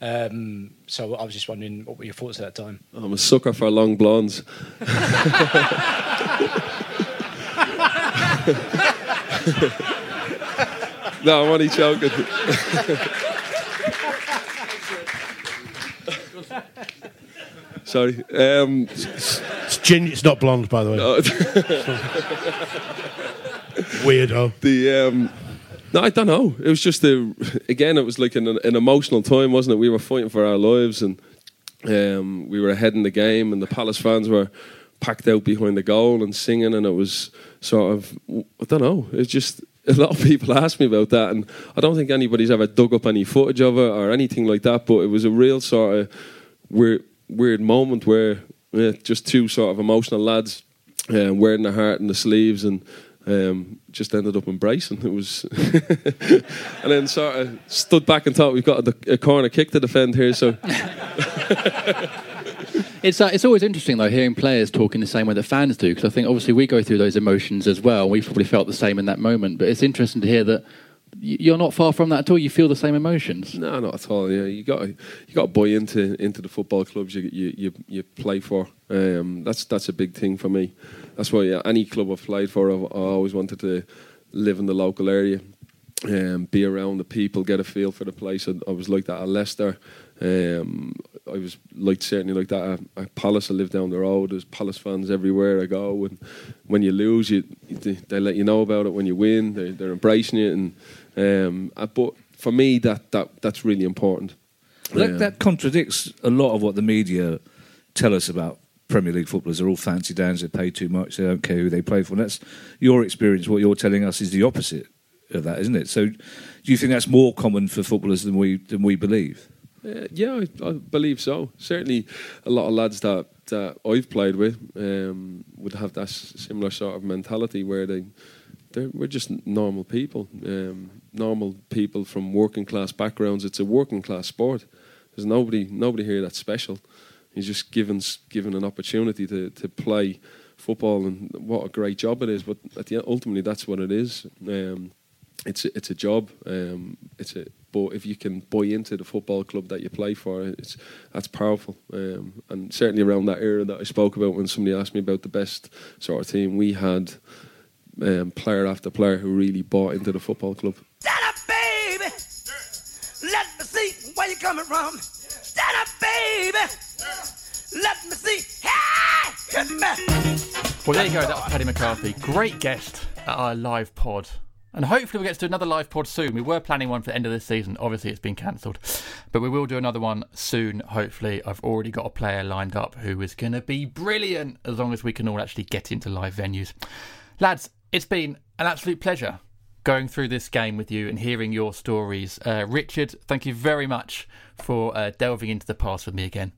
Um, so I was just wondering what were your thoughts at that time? I'm a sucker for long blondes. no, I'm only joking. Sorry. Um, It's gin. It's not blonde, by the way. Weirdo. The um, no, I don't know. It was just a again. It was like an, an emotional time, wasn't it? We were fighting for our lives, and um, we were ahead in the game, and the Palace fans were packed out behind the goal and singing, and it was sort of I don't know. It's just a lot of people ask me about that, and I don't think anybody's ever dug up any footage of it or anything like that. But it was a real sort of weird, weird moment where yeah, just two sort of emotional lads uh, wearing their heart in the sleeves and um, just ended up embracing. It was, and then sort of stood back and thought we've got a, a corner kick to defend here. So It's uh, it's always interesting though hearing players talk in the same way that fans do because I think obviously we go through those emotions as well. We probably felt the same in that moment, but it's interesting to hear that you're not far from that at all. You feel the same emotions. no, not at all. Yeah, you got you got to into into the football clubs you you you, you play for. Um, that's that's a big thing for me. That's why yeah, any club I've played for, I've, I always wanted to live in the local area. Um, be around the people, get a feel for the place. I, I was like that at Leicester. Um, I was like certainly like that at, at Palace. I live down the road. There's Palace fans everywhere I go. And when you lose, you, they, they let you know about it. When you win, they, they're embracing it. And um, uh, but for me, that that that's really important. That, Um, that contradicts a lot of what the media tell us about Premier League footballers. They're all fancy downs. They pay too much. They don't care who they play for. And that's your experience. What you're telling us is the opposite of that, isn't it? So, do you think that's more common for footballers than we than we believe? Uh, yeah, I, I believe so. Certainly, a lot of lads that, that I've played with um, would have that similar sort of mentality where they they're, we're just normal people, um, normal people from working class backgrounds. It's a working class sport. There's nobody nobody here that's special. He's just given given an opportunity to, to play football, and what a great job it is. But at the ultimately, that's what it is. Um, it's a, it's a job. Um, it's a but if you can buy into the football club that you play for, it's that's powerful. Um, and certainly around that era that I spoke about when somebody asked me about the best sort of team, we had um, player after player who really bought into the football club. Stand up, baby. Let me see where you're coming from. Stand up, baby. Let me see. Hey, hit me. Well, there you go. That was Paddy McCarthy. Great guest at our live pod. And hopefully, we'll get to do another live pod soon. We were planning one for the end of this season. Obviously, it's been cancelled. But we will do another one soon, hopefully. I've already got a player lined up who is going to be brilliant as long as we can all actually get into live venues. Lads, it's been an absolute pleasure going through this game with you and hearing your stories. Uh, Richard, thank you very much for uh, delving into the past with me again.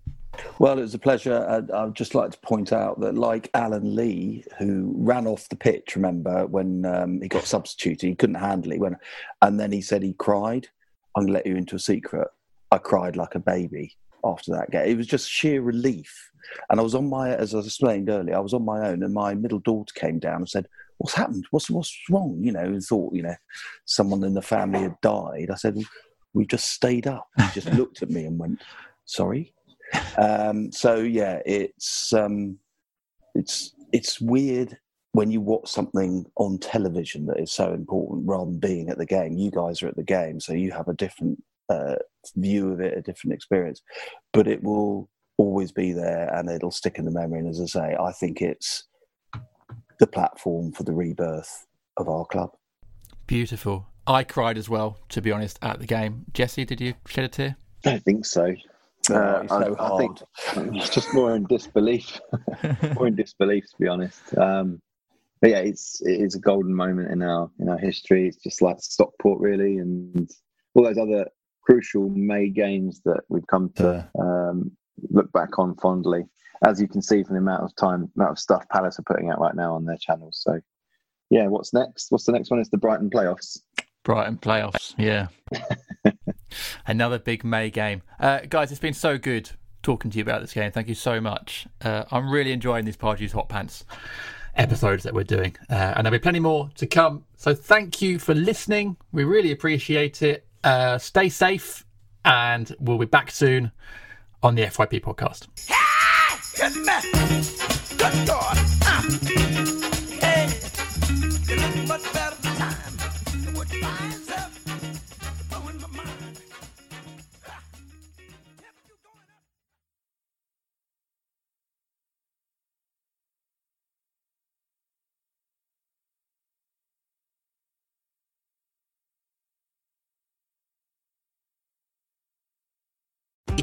Well, it was a pleasure. I'd, I'd just like to point out that, like Alan Lee, who ran off the pitch, remember when um, he got substituted, he couldn't handle it. When, and then he said he cried. I'm going to let you into a secret. I cried like a baby after that game. It was just sheer relief. And I was on my, as I explained earlier, I was on my own, and my middle daughter came down and said, "What's happened? What's what's wrong?" You know, and thought, you know, someone in the family had died. I said, "We just stayed up." He just looked at me and went, "Sorry." Um, so yeah, it's um, it's it's weird when you watch something on television that is so important rather than being at the game. You guys are at the game, so you have a different uh, view of it, a different experience. But it will always be there, and it'll stick in the memory. And as I say, I think it's the platform for the rebirth of our club. Beautiful. I cried as well, to be honest, at the game. Jesse, did you shed a tear? I don't think so. Oh, Uh, it's I, so I think it's just more in disbelief, more in disbelief, to be honest. Um, but yeah, it's it is a golden moment in our in our history. It's just like Stockport, really, and all those other crucial May games that we've come to um, look back on fondly. As you can see from the amount of time, amount of stuff Palace are putting out right now on their channels. So, yeah, what's next? What's the next one? It's the Brighton playoffs. Brighton playoffs, yeah. Another big May game. Uh, guys, it's been so good talking to you about this game. Thank you so much. Uh, I'm really enjoying these Pardew's Hot Pants episodes that we're doing. Uh, and there'll be plenty more to come. So thank you for listening. We really appreciate it. Uh, stay safe, and we'll be back soon on the FYP podcast. Me. Good God. Ah.